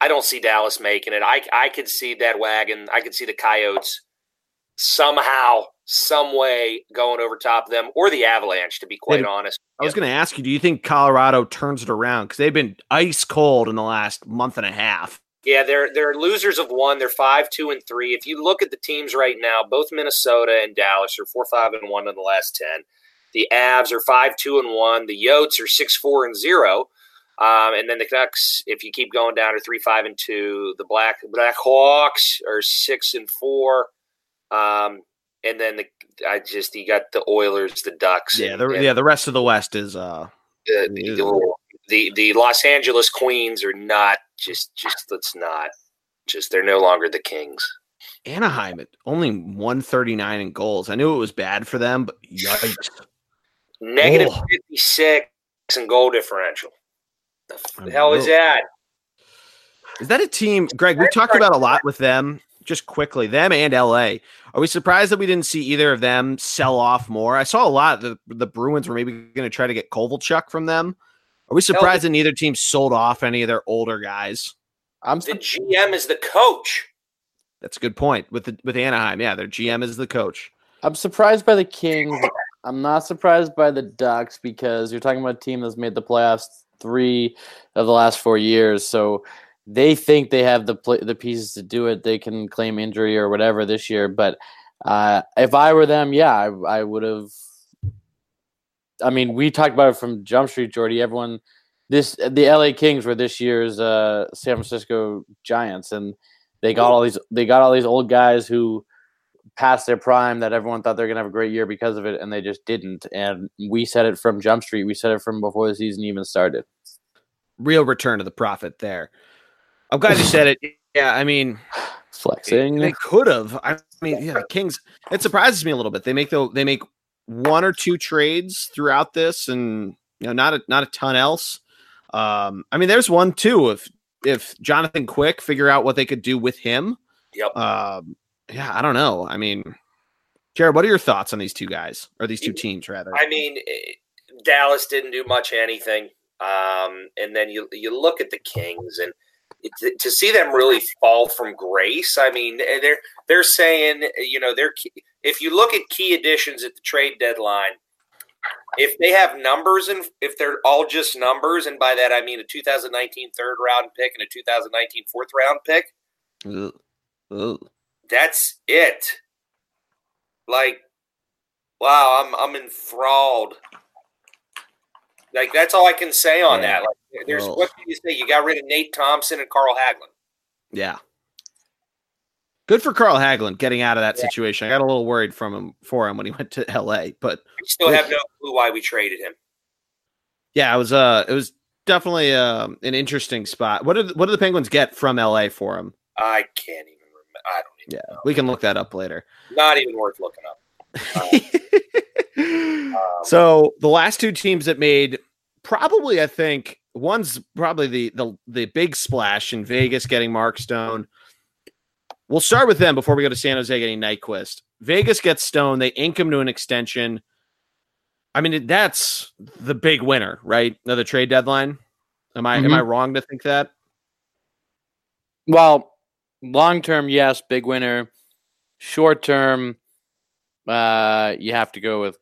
I don't see Dallas making it. I I could see that wagon. I could see the Coyotes somehow, some way going over top of them, or the Avalanche. To be quite and honest, I was going to ask you: Do you think Colorado turns it around because they've been ice cold in the last month and a half? Yeah, they're they're losers of one. They're five, two, and three. If you look at the teams right now, both Minnesota and Dallas are four, five, and one in the last ten. The Avs are five, two, and one. The Yotes are six, four, and zero. Um, and then the Canucks, if you keep going down, are three, five, and two. The Black Black Hawks are six and four. Um, and then the I just you got the Oilers, the Ducks. Yeah, the, and yeah. The rest of the West is uh, the, the, the the Los Angeles Queens are not just just let's not just they're no longer the Kings. Anaheim at only 139 in goals. I knew it was bad for them, but yikes. Negative oh. 56 in goal differential. The hell is that? Is that a team, Greg? We talked about a lot with them. Just quickly, them and LA. Are we surprised that we didn't see either of them sell off more? I saw a lot. The the Bruins were maybe going to try to get Kovalchuk from them. Are we surprised that neither team sold off any of their older guys? I'm the GM is the coach. That's a good point with the with Anaheim. Yeah, their GM is the coach. I'm surprised by the Kings. I'm not surprised by the Ducks because you're talking about a team that's made the playoffs three of the last four years. So they think they have the the pieces to do it. They can claim injury or whatever this year. But uh, if I were them, yeah, I, I would have I mean, we talked about it from Jump Street, Geordie. Everyone, this the LA Kings were this year's uh, San Francisco Giants, and they got all these they got all these old guys who passed their prime that everyone thought they're gonna have a great year because of it, and they just didn't. And we said it from Jump Street. We said it from before the season even started. Real return to the prophet there. I'm glad you said it. (laughs) Yeah, I mean, flexing. They could have. I mean, yeah, the Kings. It surprises me a little bit. They make the they make one or two trades throughout this, and you know, not a not a ton else. Um, I mean, there's one too. If if Jonathan Quick figure out what they could do with him, yep. Um, yeah, I don't know. I mean, Jarred, what are your thoughts on these two guys or these two teams rather? I mean, eh, Dallas didn't do much anything, um, and then you you look at the Kings and to see them really fall from grace. I mean, eh, they're they're saying you know they're if you look at key additions at the trade deadline, if they have numbers and if they're all just numbers, and by that I mean a 2019 third round pick and a 2019 fourth round pick, Ugh. Ugh. that's it. Like, wow, I'm I'm enthralled. Like that's all I can say on that. Like, there's what can you say? You got rid of Nate Thompson and Carl Hagelin. Yeah. Good for Carl Hagelin getting out of that yeah. situation. I got a little worried from him for him when he (laughs) went to LA, but I still have no clue why we traded him. Yeah, it was uh it was definitely uh, an interesting spot. What did what did the Penguins get from LA for him? I can't even remember. I don't even Yeah, know. we can look that up later. Not even worth looking up. (laughs) Um, so the last two teams that made probably I think one's probably the the the big splash in Vegas getting Mark Stone. We'll start with them before we go to San Jose getting Nyquist. Vegas gets Stone. They ink him to an extension. I mean, that's the big winner, right? Of the trade deadline. Am I mm-hmm. am I wrong to think that? Well, long term, yes, big winner. Short term, uh, you have to go with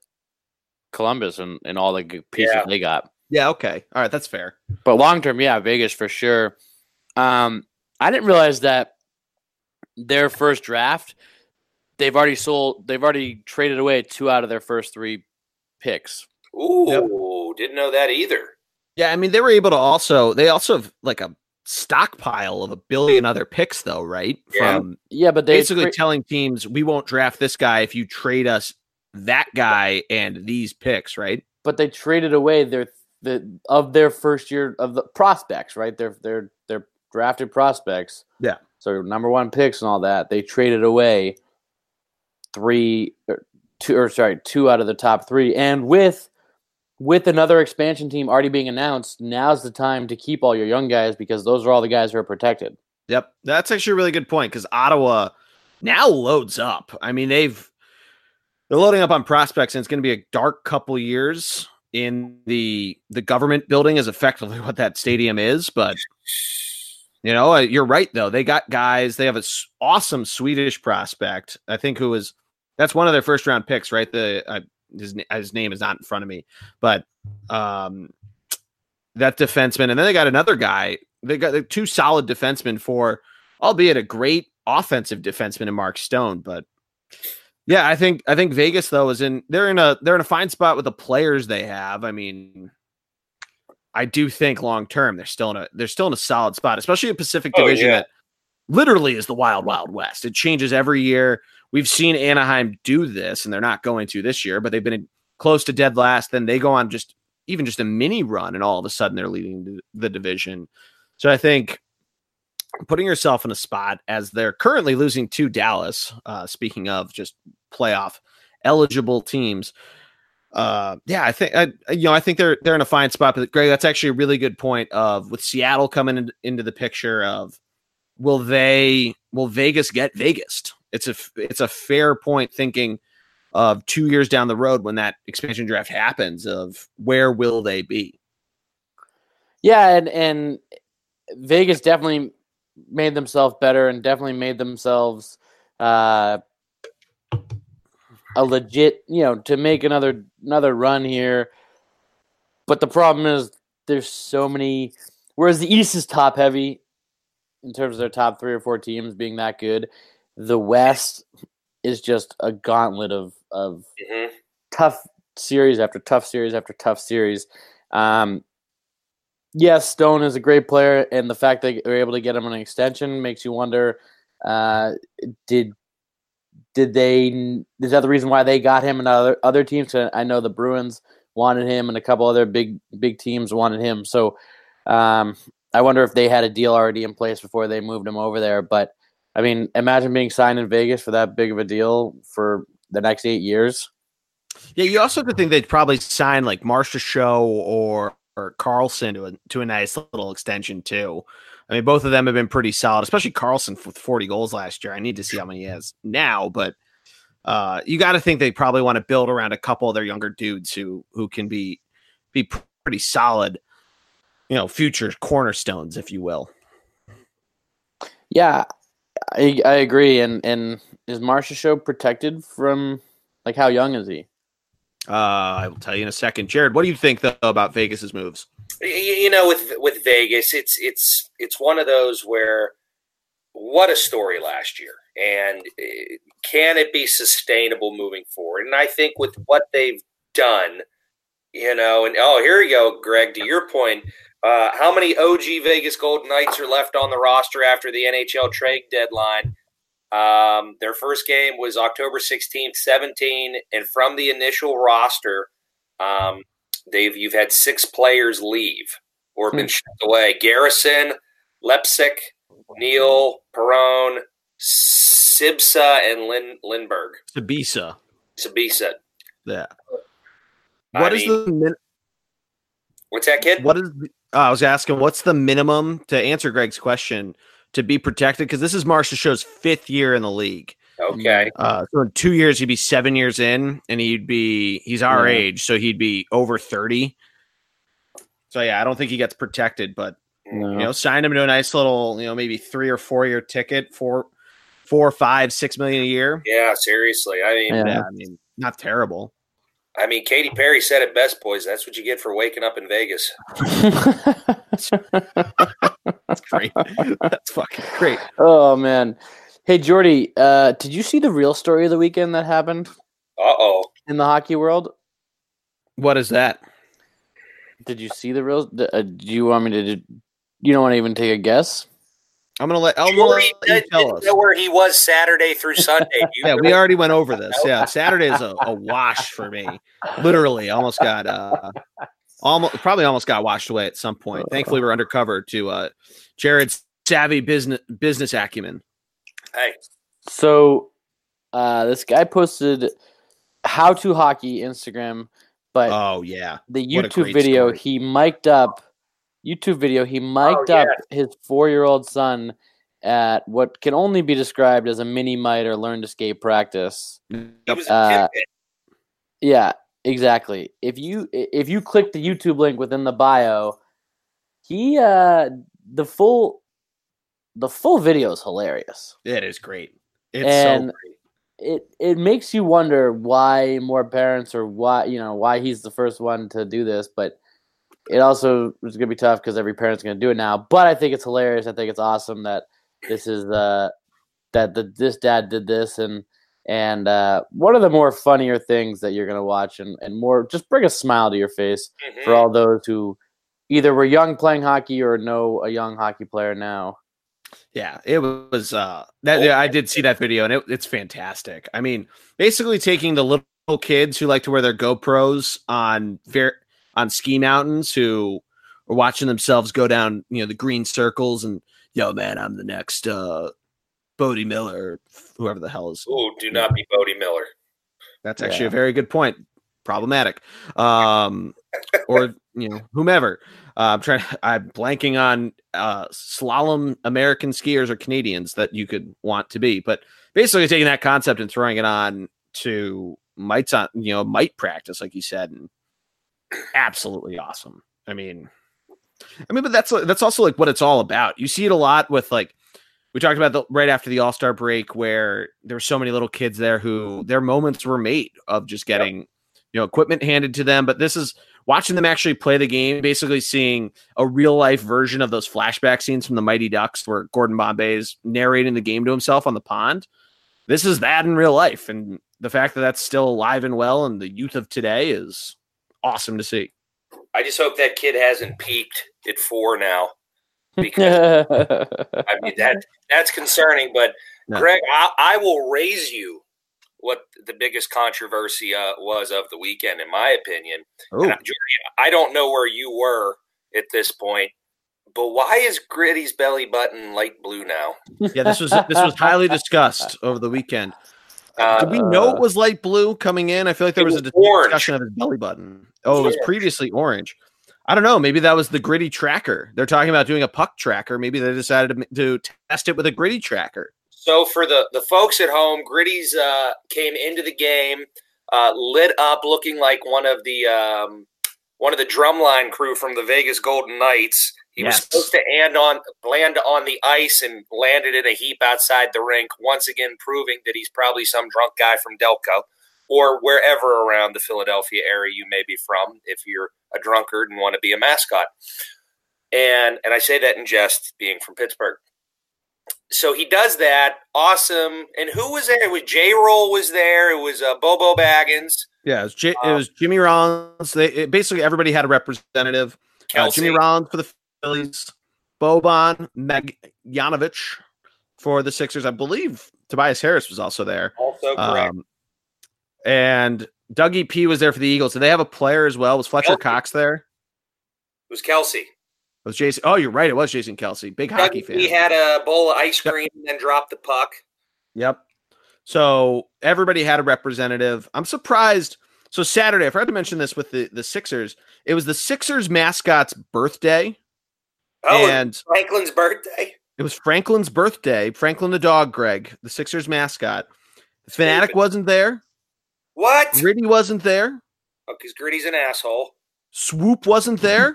Columbus and, and all the pieces yeah. they got. Yeah, okay. All right, that's fair. But long term, yeah, Vegas for sure. Um, I didn't realize that their first draft, they've already sold, they've already traded away two out of their first three picks. Ooh, yep. didn't know that either. Yeah, I mean they were able to also they also have like a stockpile of a billion other picks though, right? Yeah. From yeah, but basically tra- telling teams we won't draft this guy if you trade us that guy and these picks, right? But they traded away their the of their first year of the prospects, right? They're they're they're drafted prospects. Yeah. So number one picks and all that. They traded away three or two or sorry, two out of the top three. And with with another expansion team already being announced, now's the time to keep all your young guys because those are all the guys who are protected. Yep. That's actually a really good point because Ottawa now loads up. I mean, they've they're loading up on prospects, and it's going to be a dark couple years in the the government building is effectively (laughs) what that stadium is but you know uh, you're right though they got guys they have an awesome swedish prospect i think who was that's one of their first round picks right the uh, his, his name is not in front of me but um that defenseman and then they got another guy they got two solid defensemen for albeit a great offensive defenseman in mark stone but yeah, I think I think Vegas though is in they're in a they're in a fine spot with the players they have. I mean, I do think long term they're still in a they're still in a solid spot, especially a Pacific oh, Division yeah. that literally is the wild wild west. It changes every year. We've seen Anaheim do this, and they're not going to this year, but they've been close to dead last. Then they go on just even just a mini run, and all of a sudden they're leading the division. So I think putting yourself in a spot as they're currently losing to Dallas. Uh, speaking of just playoff eligible teams, uh, yeah, I think I, you know I think they're they're in a fine spot. But Greg, that's actually a really good point. Of with Seattle coming in, into the picture, of will they will Vegas get Vegas? It's a it's a fair point thinking of two years down the road when that expansion draft happens. Of where will they be? Yeah, and and Vegas definitely made themselves better and definitely made themselves uh, a legit, you know, to make another another run here. But the problem is there's so many. Whereas the East is top heavy in terms of their top three or four teams being that good, the West is just a gauntlet of of mm-hmm. tough series after tough series after tough series. Um, yes, Stone is a great player, and the fact that they were able to get him an extension makes you wonder: uh, did did they? Is that the reason why they got him and other other teams? I know the Bruins wanted him, and a couple other big big teams wanted him. So um, I wonder if they had a deal already in place before they moved him over there. But I mean, imagine being signed in Vegas for that big of a deal for the next eight years. Yeah, you also could think they'd probably sign like Marchessault or or Karlsson to a to a nice little extension too. I mean, both of them have been pretty solid, especially Karlsson with 40 goals last year. I need to see how many he has now, but uh, you got to think they probably want to build around a couple of their younger dudes who who can be be pretty solid, you know, future cornerstones, if you will. Yeah, I, I agree. And and is show protected from like how young is he? Uh, I will tell you in a second. Jarred, what do you think though about Vegas's moves? You know, with with Vegas, it's it's it's one of those where what a story last year, and eh, can it be sustainable moving forward? And I think with what they've done, you know, and oh, here you go, Greg. To your point, uh, how many OG Vegas Golden Knights are left on the roster after the NHL trade deadline? Um, their first game was October 16th, 17, and from the initial roster, um, they've you've had six players leave or been hmm. shipped away. Garrison, Lepsik, Neal, Perron, Sbisa, and Lin, Lindberg. Sabisa. Sabisa. Yeah. What I is mean, the min- What's that, kid? What is the, Uh, I was asking, what's the minimum to answer Greg's question to be protected? Because this is Marchessault's fifth year in the league. Okay. Uh, so in two years, he'd be seven years in, and he'd be he's our Yeah. age, so he'd be over thirty. So yeah, I don't think he gets protected, but No. you know, sign him to a nice little, you know, maybe three or four year ticket, four, four, five, six million a year. Yeah, seriously. I mean. Yeah, I mean, not terrible. I mean, Katy Perry said it best, boys. That's what you get for waking up in Vegas. That's great. That's fucking great. oh man. Hey Geordie, uh, did you see the real story of the weekend that happened Uh oh. in the hockey world? What is that? Did you see the real? Uh, do you want me to? do- You don't want to even take a guess? I'm gonna let. I'm gonna let you tell us. know where he was Saturday through Sunday. You (laughs) Yeah, we already went over this. Yeah, Saturday is a, a wash for me. Literally, almost got uh, almost probably almost got washed away at some point. Thankfully, we're undercover to uh, Jarred's savvy business business acumen. Hey, So, uh, this guy posted how to hockey Instagram, but Oh yeah, the YouTube video story. he mic'd up YouTube video he mic'd yeah. up his four year old son at what can only be described as a mini mite or learn to skate practice. he was a Uh. Yeah, exactly. If you if you click the YouTube link within the bio, he uh the full the full video is hilarious. it is great. It's And- so great. It it makes you wonder why more parents or why you know why he's the first one to do this, but it also is gonna be tough because every parent's gonna do it now. But I think it's hilarious. I think it's awesome that this is uh that the this dad did this and and uh, one of the more funnier things that you're gonna watch and, and more just bring a smile to your face Mhm. for all those who either were young playing hockey or know a young hockey player now. Yeah, it was uh that yeah, I did see that video and it, it's fantastic. I mean, basically taking the little kids who like to wear their GoPros on fair on ski mountains who are watching themselves go down, you know, the green circles and yo man, I'm the next uh Bode Miller, whoever the hell is. Ooh, do not be Bode Miller. That's actually Yeah. a very good point. Problematic. Um (laughs) or you know, whomever. Uh, I'm trying. (laughs) I'm blanking on uh, slalom American skiers or Canadians that you could want to be, but basically taking that concept and throwing it on to mites on, you know, might practice, like you said, and absolutely awesome. I mean, I mean, but that's that's also like what it's all about. You see it a lot with like we talked about the right after the All Star break, where there were so many little kids there who their moments were made of just getting you know equipment handed to them. But this is watching them actually play the game, basically seeing a real life version of those flashback scenes from the Mighty Ducks where Gordon Bombay is narrating the game to himself on the pond. This is that in real life, and the fact that that's still alive and well in the youth of today is awesome to see. I just hope that kid hasn't peaked at four now. Because (laughs) I mean that that's concerning. But No. Greg, I, I will raise you what the biggest controversy uh, was of the weekend, in my opinion. Uh, I don't know where you were at this point, but why is Gritty's belly button light blue now? yeah, this was this was highly discussed over the weekend. Uh, Did we know it was light blue coming in? I feel like there It was a orange. discussion of his belly button. Oh, it was previously orange. I don't know. Maybe that was the gritty tracker. They're talking about doing a puck tracker. Maybe they decided to, to test it with a gritty tracker. So for the the folks at home, Gritty's uh, came into the game uh, lit up, looking like one of the um, one of the drumline crew from the Vegas Golden Knights. He was supposed to land on land on the ice and landed in a heap outside the rink, once again proving that he's probably some drunk guy from Delco or wherever around the Philadelphia area you may be from, if you're a drunkard and want to be a mascot. And and I say that in jest, being from Pittsburgh so he does that. Awesome. And who was there? It was J. Roll was there. It was uh, Bobo Baggins. Yeah, it was, J- it Um, was Jimmy Rollins. They it, basically everybody had a representative. Uh, Jimmy Rollins for the Phillies, Boban Marjanovic for the Sixers. I believe Tobias Harris was also there. also correct. Um, and Dougie P was there for the Eagles. Did they have a player as well? Was Fletcher Kelce. Cox there? it was Kelce. It Was Jason? Oh, you're right. It was Jason Kelce. Big hockey Dougie fan. He had a bowl of ice cream and then dropped the puck. Yep. So everybody had a representative. I'm surprised So Saturday, I forgot to mention this with the the Sixers. It was the Sixers mascot's birthday, Oh, and Franklin's birthday. it was Franklin's birthday. Franklin the dog, Greg, the Sixers mascot. The fanatic wasn't there. What? Gritty wasn't there. Because Gritty's an asshole. Swoop wasn't there.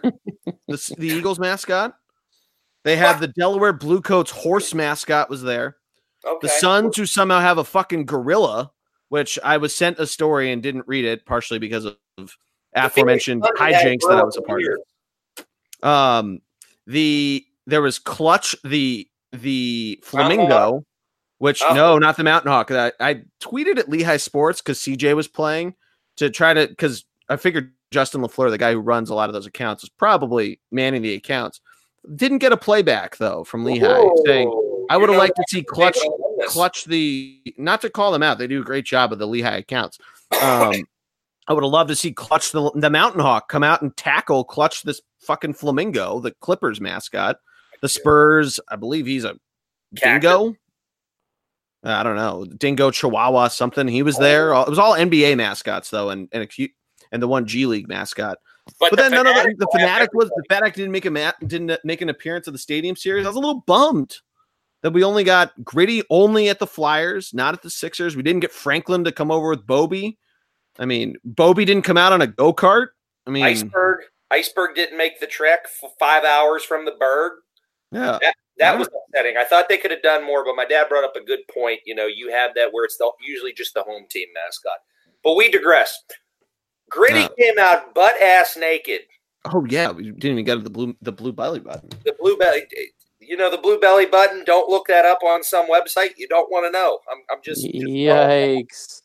the, the Eagles mascot. They had the Delaware Bluecoats horse mascot was there. Okay. The Suns, who somehow have a fucking gorilla, which I was sent a story and didn't read it, partially because of aforementioned Suns have had hijinks that I was a part of. Um, the there was Clutch, the the flamingo, which Oh. no, not the Mountain Hawk. I, I tweeted at Lehigh Sports because CJ was playing to try to because I figured Justin Lafleur, the guy who runs a lot of those accounts, is probably manning the accounts. Didn't get a playback though from Lehigh saying I would have liked to see Clutch maybe I'll win this. clutch the not to call them out. They do a great job of the Lehigh accounts. Um, I would have loved to see clutch the, the Mountain Hawk come out and tackle clutch this fucking flamingo, the Clippers mascot. The Spurs, I believe he's a Cactus. dingo. Uh, I don't know, dingo Chihuahua something. He was there. It was all NBA mascots though, and and a and the one G League mascot. But, But the then none of the, Fanatic the fanatic was the fanatic didn't make a ma- didn't make an appearance at the stadium series. I was a little bummed that we only got gritty only at the Flyers, not at the Sixers. We didn't get Franklin to come over with Bobby. I mean, Bobby didn't come out on a go kart. I mean, Iceberg. Iceberg didn't make the trek five hours from the berg. yeah, That Yeah. was upsetting. I thought they could have done more, but my dad brought up a good point. You know, you have that where it's the, usually just the home team mascot. But we digress. Gritty Yeah. came out butt ass naked. oh yeah, we didn't even get to the blue the blue belly button. The blue belly, you know, the blue belly button. Don't look that up on some website. You don't want to know. I'm, I'm just, just Yikes.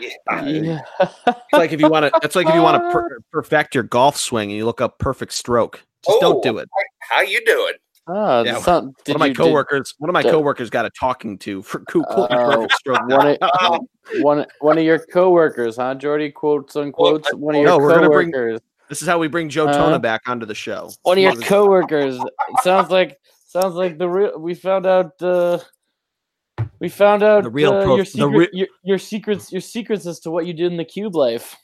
Yeah. Yeah. It's like if you want to. That's like if you want to (laughs) per- perfect your golf swing and you look up perfect stroke. Just Oh, don't do it. How you doing? Oh, Yeah, some, One did of my you, did- coworkers, one of my coworkers got a talking to for co- quoting Oh, perfect stroke. one, of, (laughs) one, one of your coworkers, huh? Geordie quotes unquotes. One of your No, we're gonna bring- coworkers. This is how we bring Joe Uh, Tona back onto the show. One of your Love his- coworkers. It sounds like sounds like the real. We found out. Uh, we found out The real uh, prof- your, the secret, re- your your secrets your secrets as to what you did in the cube life.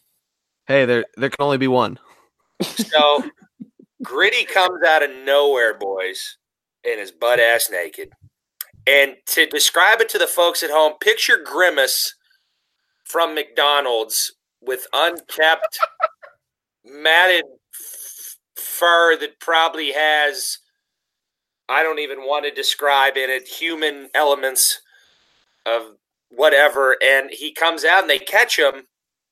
Hey, there there can only be one. So Gritty comes out of nowhere, boys, and is butt ass naked. And to describe it to the folks at home, picture Grimace from McDonald's with unkept, (laughs) matted f- fur that probably has, I don't even want to describe in it, human elements of whatever. And he comes out and they catch him,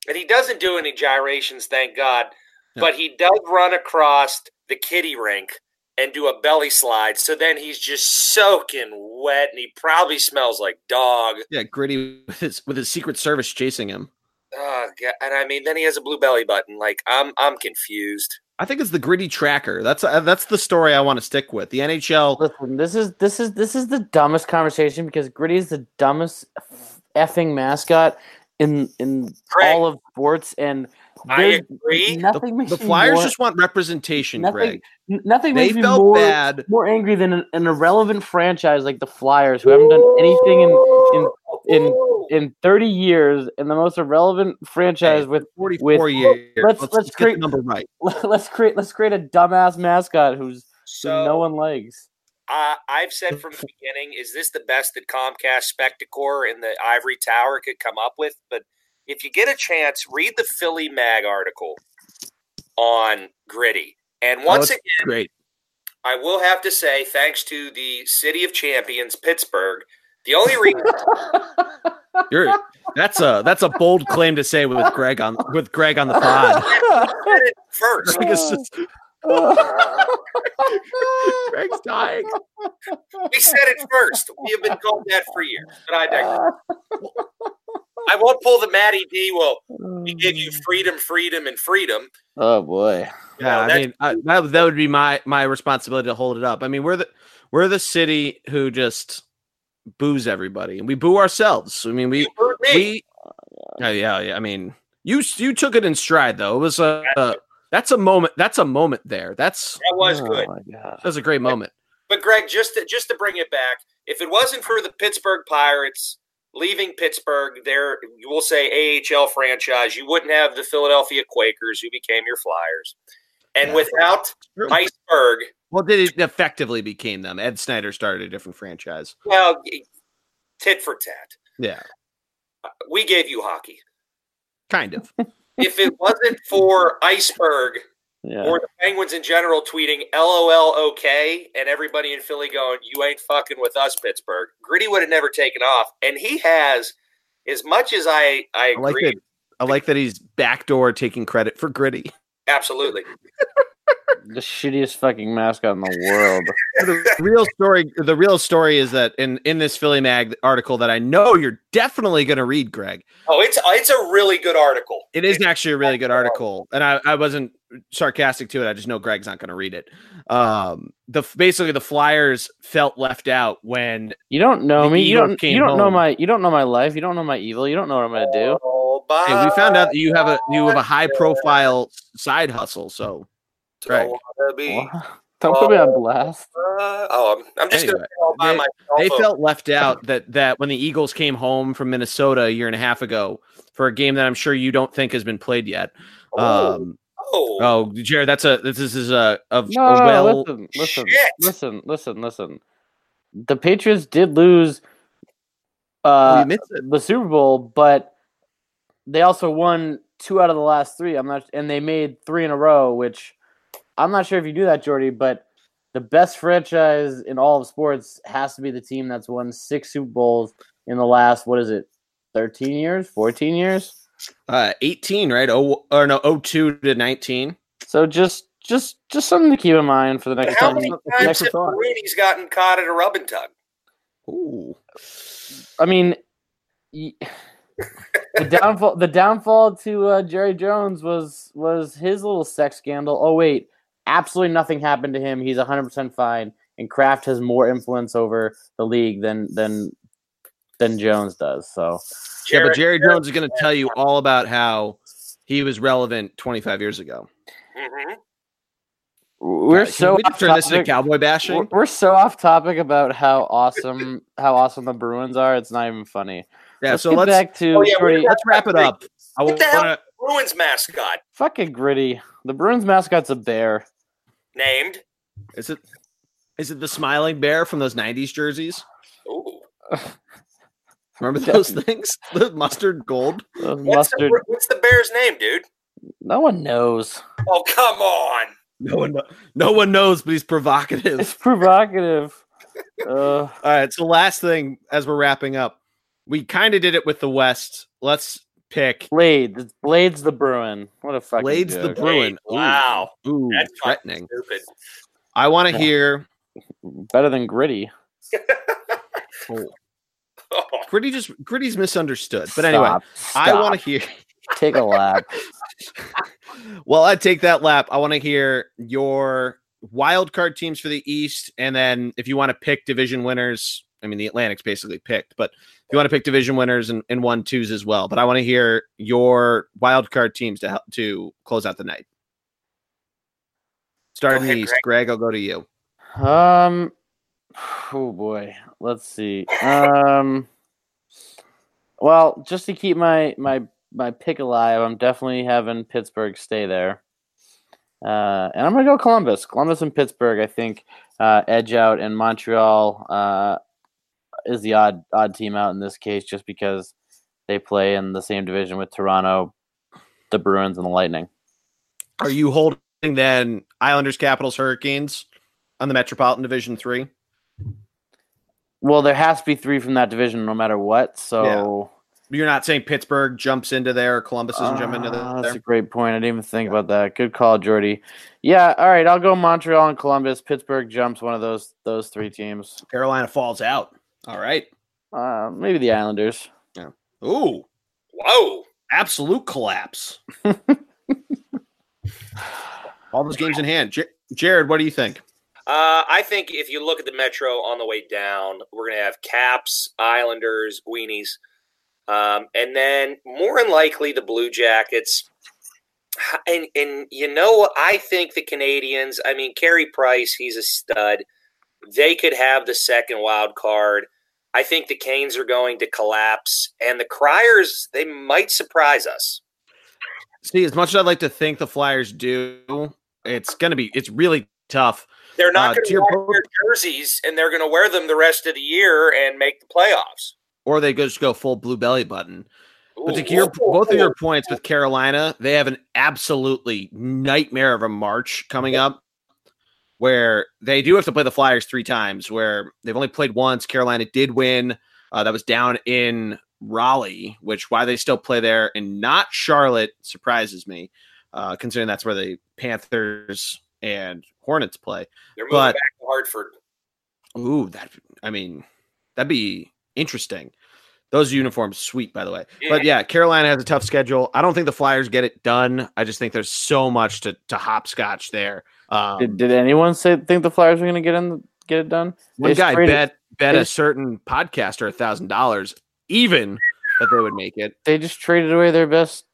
and he doesn't do any gyrations, thank God but he does run across the kiddie rink and do a belly slide. So then he's just soaking wet, and he probably smells like dog. Yeah, gritty with his with his secret service chasing him. Oh, God. And I mean, then he has a blue belly button. Like I'm, I'm confused. I think it's the gritty tracker. That's uh, that's the story I want to stick with. The NHL. Listen, this is this is this is the dumbest conversation because Gritty is the dumbest effing mascot in in Craig, all of sports, and I agree. Nothing makes The Flyers more, just want representation, nothing- Greg. n- nothing They makes me felt more bad. more angry than an, an irrelevant franchise like the Flyers, who haven't done anything in in Ooh. in 30 years, and the most irrelevant franchise with 44 years. let's- let's, let's get create- the number right. (laughs) let's create let's create a dumbass mascot who's who so no one likes. uh, I've said from the beginning, is this the best that Comcast Spectacor in the Ivory Tower could come up with? But if you get a chance, read the Philly Mag article on Gritty. And once Oh, again, great. I will have to say, thanks to the City of Champions, Pittsburgh, the only reason (laughs) You're that's a that's a bold claim to say with Greg on with Greg on the pod. (laughs) I said it first, Greg is just (laughs) Greg's dying. we said it first. We have been called that for years, but I digress. Uh, I won't pull the Matty D. Well, we give you mm. freedom, freedom, and freedom. Oh boy. Yeah, I mean I, that that would be my my responsibility to hold it up. I mean, we're the we're the city who just boos everybody, and we boo ourselves. I mean, we You me. we oh, yeah, yeah, yeah. I mean, you you took it in stride though. It was a, a that's a moment. That's a moment there. That's that was oh good. that was a great moment. But Greg, just to, just to bring it back, if it wasn't for the Pittsburgh Pirates leaving Pittsburgh, there you will say AHL franchise. You wouldn't have the Philadelphia Quakers, who became your Flyers, and Yeah. without Iceberg, Well, did it effectively became them? Ed Snider started a different franchise. well, tit for tat. Yeah, We gave you hockey. kind of. If it wasn't for Iceberg Yeah. or the Penguins in general tweeting "LOL OK" and everybody in Philly going, "You ain't fucking with us, Pittsburgh." Gritty would have never taken off, and he has. As much as I, I I like agree, that. I like that he's backdoor taking credit for Gritty. absolutely. (laughs) the shittiest fucking mascot in the world. (laughs) the real story. The real story is that in in this Philly Mag article that I know you're definitely going to read, Greg. Oh, it's it's a really good article. It is actually a really good article, and I, I wasn't sarcastic to it. I just know Greg's not going to read it. Um, the basically the Flyers felt left out when You don't know me. You don't. You don't know my. You don't know my life. You don't know my evil. You don't know what I'm gonna do. Oh, bye. hey, we found out that you have a you have a high profile side hustle. So Greg. Don't be, (laughs) Don't put me on blast. uh, oh, I'm, I'm just Anyway, gonna be all by they- myself. they felt left out that that when the Eagles came home from Minnesota a year and a half ago for a game that I'm sure you don't think has been played yet. Oh, Um, oh, oh, Jarred, that's a this is a of No, a well. listen, listen, Shit. listen, listen, listen. The Patriots did lose Oh, uh, you missed it. the Super Bowl, but they also won two out of the last three. I'm not, and they made three in a row, which I'm not sure if you do that, Geordie. But the best franchise in all of sports has to be the team that's won six Super Bowls in the last what is it, 13 years, 14 years. Uh, 18, right? Oh, or no, 02 to 19. So just, just, just something to keep in mind for the next how time. many times have thought. Rooney's gotten caught at a rub and tug? Ooh. I mean, (laughs) the downfall the downfall to uh, Jerry Jones was was his little sex scandal. Oh wait, absolutely nothing happened to him. He's 100% fine and Kraft has more influence over the league than than than Jones does. So, yeah, but Jerry Jones is going to tell you all about how he was relevant 25 years ago. Mhm. we're can so we off turn this into topic. cowboy bashing. We're, we're so off topic about how awesome how awesome the Bruins are. It's not even funny. yeah, let's so get let's back to Oh, yeah, Geordie- we're- let's wrap it up. I What the hell? want to Bruins mascot fucking gritty. The Bruins mascot's a bear. Named. Is it is it the smiling bear from those 90s jerseys? Ooh. (laughs) Remember those (laughs) things? (laughs) The mustard gold. Those What's mustard. the, what's the bear's name, dude? No one knows. Oh, come on. No one no one knows, but he's provocative. It's provocative. Uh, All right, so last thing as we're wrapping up. We kind of did it with the West. Let's pick Blade. Blade's the Bruin. What a fucking Blades the joke. Bruin. Ooh, Wow. Ooh, That's threatening. stupid. I want to Yeah. hear Better than gritty. (laughs) Oh. Oh. Gritty just Gritty's misunderstood. But anyway, Stop. I want to hear (laughs) take a lap. (laughs) well, I take that lap. I want to hear your wild card teams for the East, and then if you want to pick division winners, I mean the Atlantic's basically picked, but if you want to pick division winners and, and one twos as well. But I want to hear your wild card teams to help to close out the night. Starting ahead, East, Greg. I'll go to you. Um. Oh boy. Let's see. Um. Well, just to keep my my my pick alive, I'm definitely having Pittsburgh stay there. Uh, and I'm gonna go Columbus. Columbus and Pittsburgh. I think uh, edge out, and Montreal uh, is the odd odd team out in this case, just because they play in the same division with Toronto, the Bruins, and the Lightning. Are you holding then Islanders, Capitals, Hurricanes on the Metropolitan Division three? Well, there has to be three from that division, no matter what. So. You're not saying Pittsburgh jumps into there, Columbus doesn't jump into Ah, there. That's a great point. I didn't even think about that. Good call, Geordie. Yeah, all right. I'll go Montreal and Columbus. Pittsburgh jumps one of those those three teams. Carolina falls out. All right. Uh, maybe the Islanders. Yeah. Ooh, Whoa. absolute collapse. (laughs) All those games in hand. J- Jarred, what do you think? Uh, I think if you look at the Metro on the way down, we're going to have Caps, Islanders, Weenies, um, and then more than likely the Blue Jackets. (sighs) And and you know, I think the Canadiens. I mean, Carey Price, he's a stud. They could have the second wild card. I think the Canes are going to collapse, and the Criers they might surprise us. See, as much as I'd like to think the Flyers do, it's going to be it's really tough. They're not Uh, going to wear their jerseys, and they're going to wear them the rest of the year and make the playoffs. Or they just go full blue belly button. But to your, both of your points with Carolina, they have an absolutely nightmare of a March coming up where they do have to play the Flyers three times, where they've only played once. Carolina did win. Uh, that was down in Raleigh, which why they still play there and not Charlotte surprises me, uh, considering that's where the Panthers and Hornets play. they're moving but- back to Hartford. Ooh, that I mean, that'd be interesting. Those uniforms, sweet, by the way. But yeah, Carolina has a tough schedule. I don't think the Flyers get it done. I just think there's so much to to hopscotch there. Um, Did, did anyone say think the Flyers were going to get in get it done? one they guy traded- bet bet a certain podcaster a thousand dollars, even that they would make it. They just traded away their best.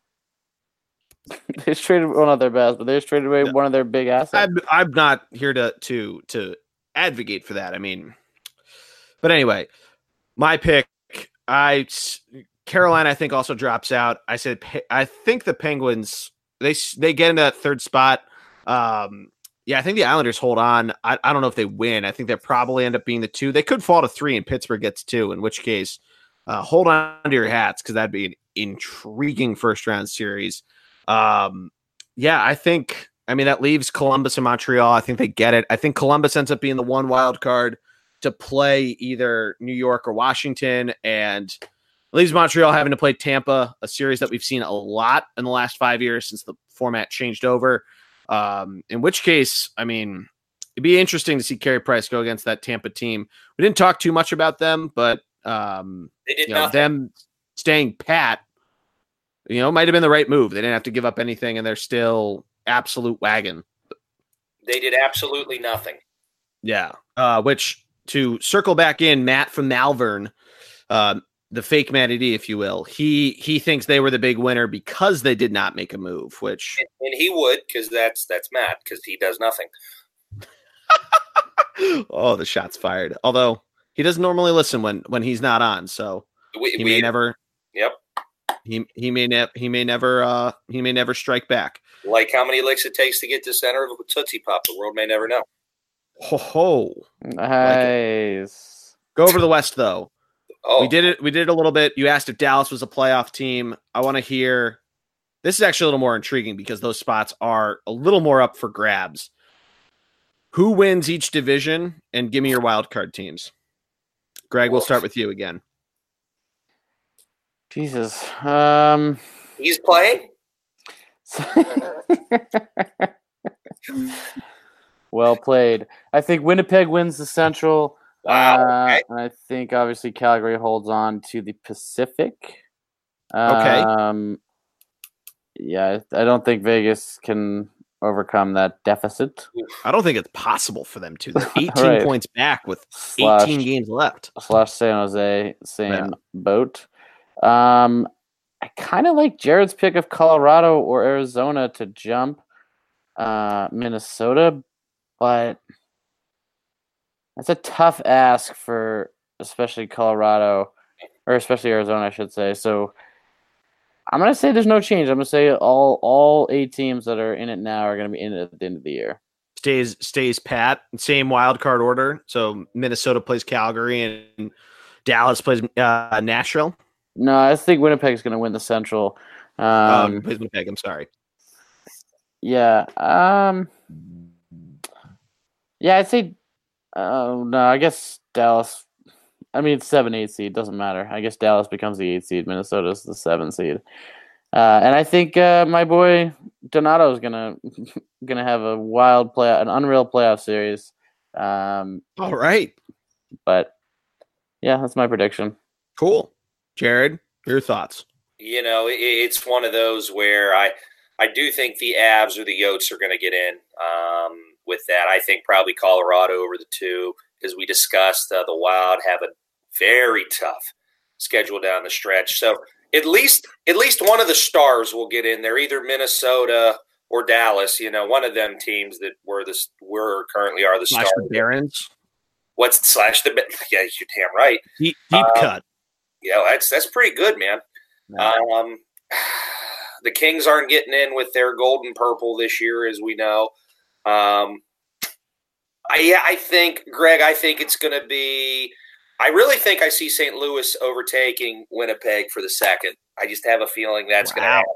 (laughs) they just traded well, not their best, but they just traded away No. one of their big assets. I'm I'm not here to to to advocate for that. I mean, but anyway, my pick. I Carolina. I think also drops out. I said I think the Penguins. They they get into that third spot. Um, yeah, I think the Islanders hold on. I, I don't know if they win. I think they probably end up being the two. They could fall to three, and Pittsburgh gets two. In which case, uh, hold on to your hats because that'd be an intriguing first round series. Um, yeah, I think. I mean, that leaves Columbus and Montreal. I think they get it. I think Columbus ends up being the one wild card to play either New York or Washington, and leaves Montreal having to play Tampa, a series that we've seen a lot in the last five years since the format changed over. Um, in which case, I mean, it'd be interesting to see Carey Price go against that Tampa team. We didn't talk too much about them, but um, They did you know, nothing. them staying pat, you know, might have been the right move. They didn't have to give up anything, and they're still absolute wagon. They did absolutely nothing. Yeah. Uh, which to circle back in, Matt from Malvern, um, the fake Matty D, if you will, he he thinks they were the big winner because they did not make a move. Which And, and he would because that's that's Matt because he does nothing. (laughs) oh, the shots fired. Although he doesn't normally listen when when he's not on, so We, he we- may never. Yep. He he may never he may never uh he may never strike back. like how many licks it takes to get to the center of a Tootsie Pop. The world may never know. Ho ho. Nice. Go over to the West though. Oh, We did it. We did it a little bit. You asked if Dallas was a playoff team. I want to hear. This is actually a little more intriguing because those spots are a little more up for grabs. Who wins each division? And give me your wild card teams. Greg, we'll start with you again. Jesus. Um. he's playing. (laughs) well played. I think Winnipeg wins the Central. Wow, Uh, okay. I think obviously Calgary holds on to the Pacific. Okay. Um, yeah, I I don't think Vegas can overcome that deficit. I don't think it's possible for them to. They're (laughs) 18 Right. points back with Slash, 18 games left. slash San Jose, same Yeah. boat. Um, I kind of like Jarred's pick of Colorado or Arizona to jump uh, Minnesota, but that's a tough ask for especially Colorado or especially Arizona, I should say. So I'm gonna say there's no change. I'm gonna say all all eight teams that are in it now are gonna be in it at the end of the year. Stays stays pat. Same wild card order. So Minnesota plays Calgary and Dallas plays uh, Nashville. No, I think Winnipeg's gonna win the Central. Um, Um, plays Winnipeg. I'm sorry. Yeah. Um. Yeah, I'd say. Oh no, I guess Dallas. I mean, it's seven, eight seed doesn't matter. I guess Dallas becomes the eight seed. Minnesota's the seven seed. Uh, and I think uh, my boy Donato is gonna (laughs) gonna have a wild play, an unreal playoff series. Um, All right. but yeah, that's my prediction. Cool. Jarred, your thoughts? You know, it, it's one of those where I I do think the Avs or the Yotes are going to get in. Um, with that, I think probably Colorado over the two, as we discussed. Uh, the Wild have a very tough schedule down the stretch, so at least at least one of the stars will get in there, either Minnesota or Dallas. You know, one of them teams that were the were currently are the Slash stars. the Barons. What's slash the yeah? You're damn right. Deep, deep um, cut. Yeah, that's that's pretty good, man. Um, (sighs) the Kings aren't getting in with their gold and purple this year, as we know. Um, I, yeah, I think, Greg, I think it's going to be. I really think I see St. Louis overtaking Winnipeg for the second. I just have a feeling that's wow. going to happen.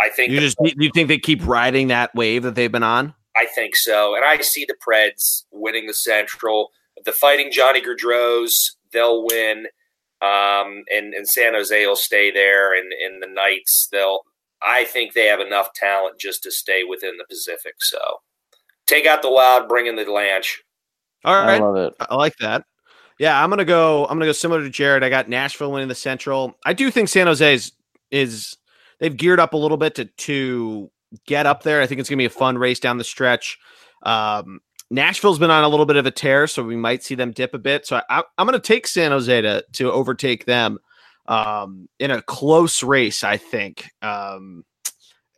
I think you just you think they keep riding that wave that they've been on. I think so, and I see the Preds winning the Central. The Fighting Johnny Gaudreau's, they'll win, um, and and San Jose will stay there, and and the Knights they'll. I think they have enough talent just to stay within the Pacific. So take out the Wild, bring in the Lanch. All right, I love it. I like that. Yeah, I'm gonna go. I'm gonna go similar to Jarred. I got Nashville winning the Central. I do think San Jose is, is they've geared up a little bit to to get up there. I think it's gonna be a fun race down the stretch. Um, Nashville's been on a little bit of a tear, so we might see them dip a bit. So I, am going to take San Jose to to overtake them um, in a close race. I think um,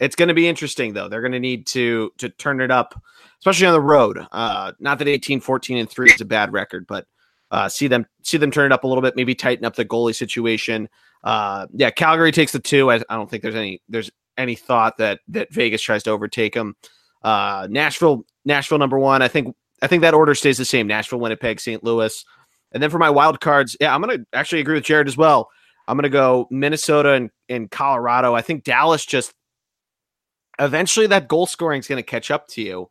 it's going to be interesting though. They're going to need to to turn it up, especially on the road. Uh, not that 18, 14, and three is a bad record, but uh, see them see them turn it up a little bit. Maybe tighten up the goalie situation. Uh, yeah, Calgary takes the two. I, I don't think there's any there's any thought that that Vegas tries to overtake them. Uh, Nashville, Nashville number one. I think I think that order stays the same. Nashville, Winnipeg, St. Louis, and then for my wild cards, yeah, I'm gonna actually agree with Jarred as well. I'm gonna go Minnesota and, and Colorado. I think Dallas just eventually that goal scoring is gonna catch up to you,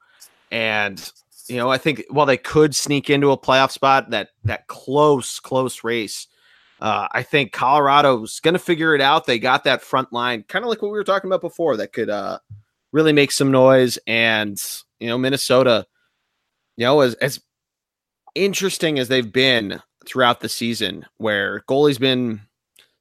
and you know I think while they could sneak into a playoff spot, that that close close race. Uh, I think Colorado's going to figure it out. They got that front line, kind of like what we were talking about before, that could uh, really make some noise. And, you know, Minnesota, you know, as, as interesting as they've been throughout the season, where goalie's been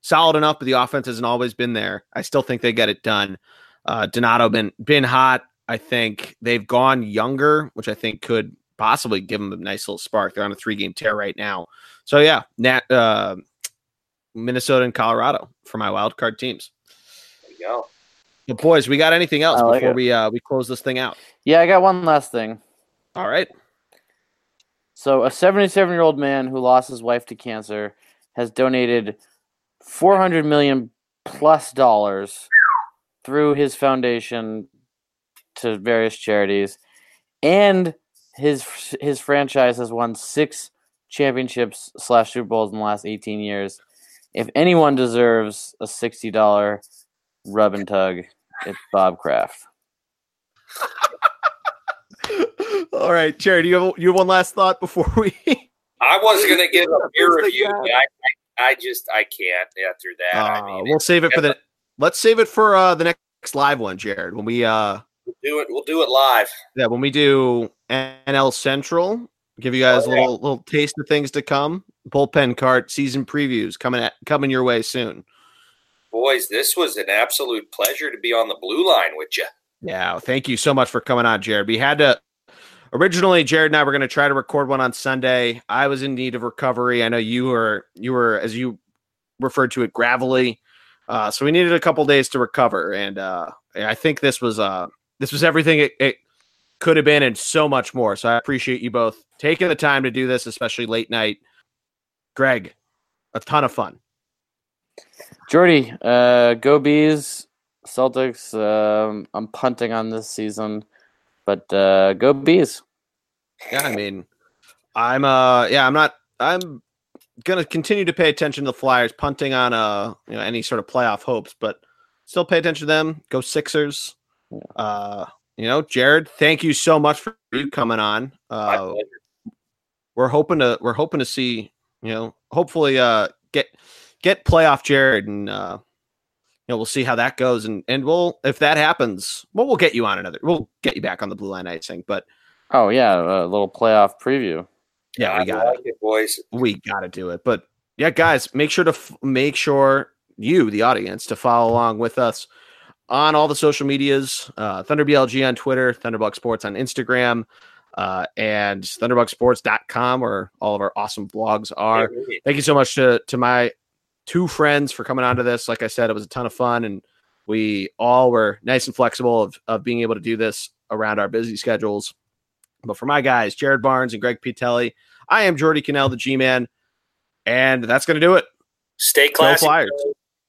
solid enough, but the offense hasn't always been there. I still think they get it done. Uh, Donato been been hot. I think they've gone younger, which I think could possibly give them a nice little spark. They're on a three game tear right now. So yeah, Nat, uh, Minnesota and Colorado for my wild card teams. There you go. But boys, we got anything else like before it. we uh we close this thing out? Yeah, I got one last thing. All right. So a 77 year old man who lost his wife to cancer has donated 400 million plus dollars through his foundation to various charities, and his his franchise has won six championships slash Super Bowls in the last 18 years. If anyone deserves a sixty dollar rub and tug. It's Bob Kraft. (laughs) All right, Jarred, you have you have one last thought before we. (laughs) I was going to give a (laughs) peer review, I, I, I, just I can't after that. Uh, I mean, we'll save it for the. Let's save it for uh, the next live one, Jarred. When we uh, we'll do it, we'll do it live. Yeah, when we do NL Central, give you guys oh, a little little taste of things to come. Bullpen cart season previews coming at, coming your way soon boys, this was an absolute pleasure to be on the blue line with you. Yeah, thank you so much for coming on, Jarred. We had to originally Jarred and I were going to try to record one on Sunday. I was in need of recovery. I know you were you were as you referred to it gravelly. Uh, so we needed a couple days to recover, and uh, I think this was uh, this was everything it, it could have been, and so much more. So I appreciate you both taking the time to do this, especially late night. Greg, a ton of fun. Geordie, uh, go bees, Celtics. Um, I'm punting on this season, but uh, go bees. Yeah, I mean, I'm uh, yeah, I'm not. I'm gonna continue to pay attention to the Flyers, punting on uh, you know, any sort of playoff hopes, but still pay attention to them. Go Sixers. Yeah. Uh, you know, Jarred, thank you so much for you coming on. Uh, we're hoping to we're hoping to see you know hopefully uh get get playoff Jarred, and uh, you know we'll see how that goes. And and we'll if that happens, well, we'll get you on another. We'll get you back on the blue line icing. But oh yeah, a little playoff preview. Yeah, we got like it, boys. We got to do it. But yeah, guys, make sure to f- make sure you, the audience, to follow along with us on all the social medias. Uh, ThunderBLG on Twitter, Thunderbug Sports on Instagram. Uh, and thunderbugsports.com where all of our awesome blogs are. Thank you so much to, to my two friends for coming onto this. Like I said, it was a ton of fun, and we all were nice and flexible of, of being able to do this around our busy schedules. But for my guys, Jarred Barnes and Greg Piatelli, I am Geordie Connell, the G Man, and that's going to do it. Stay Go classy. Flyers.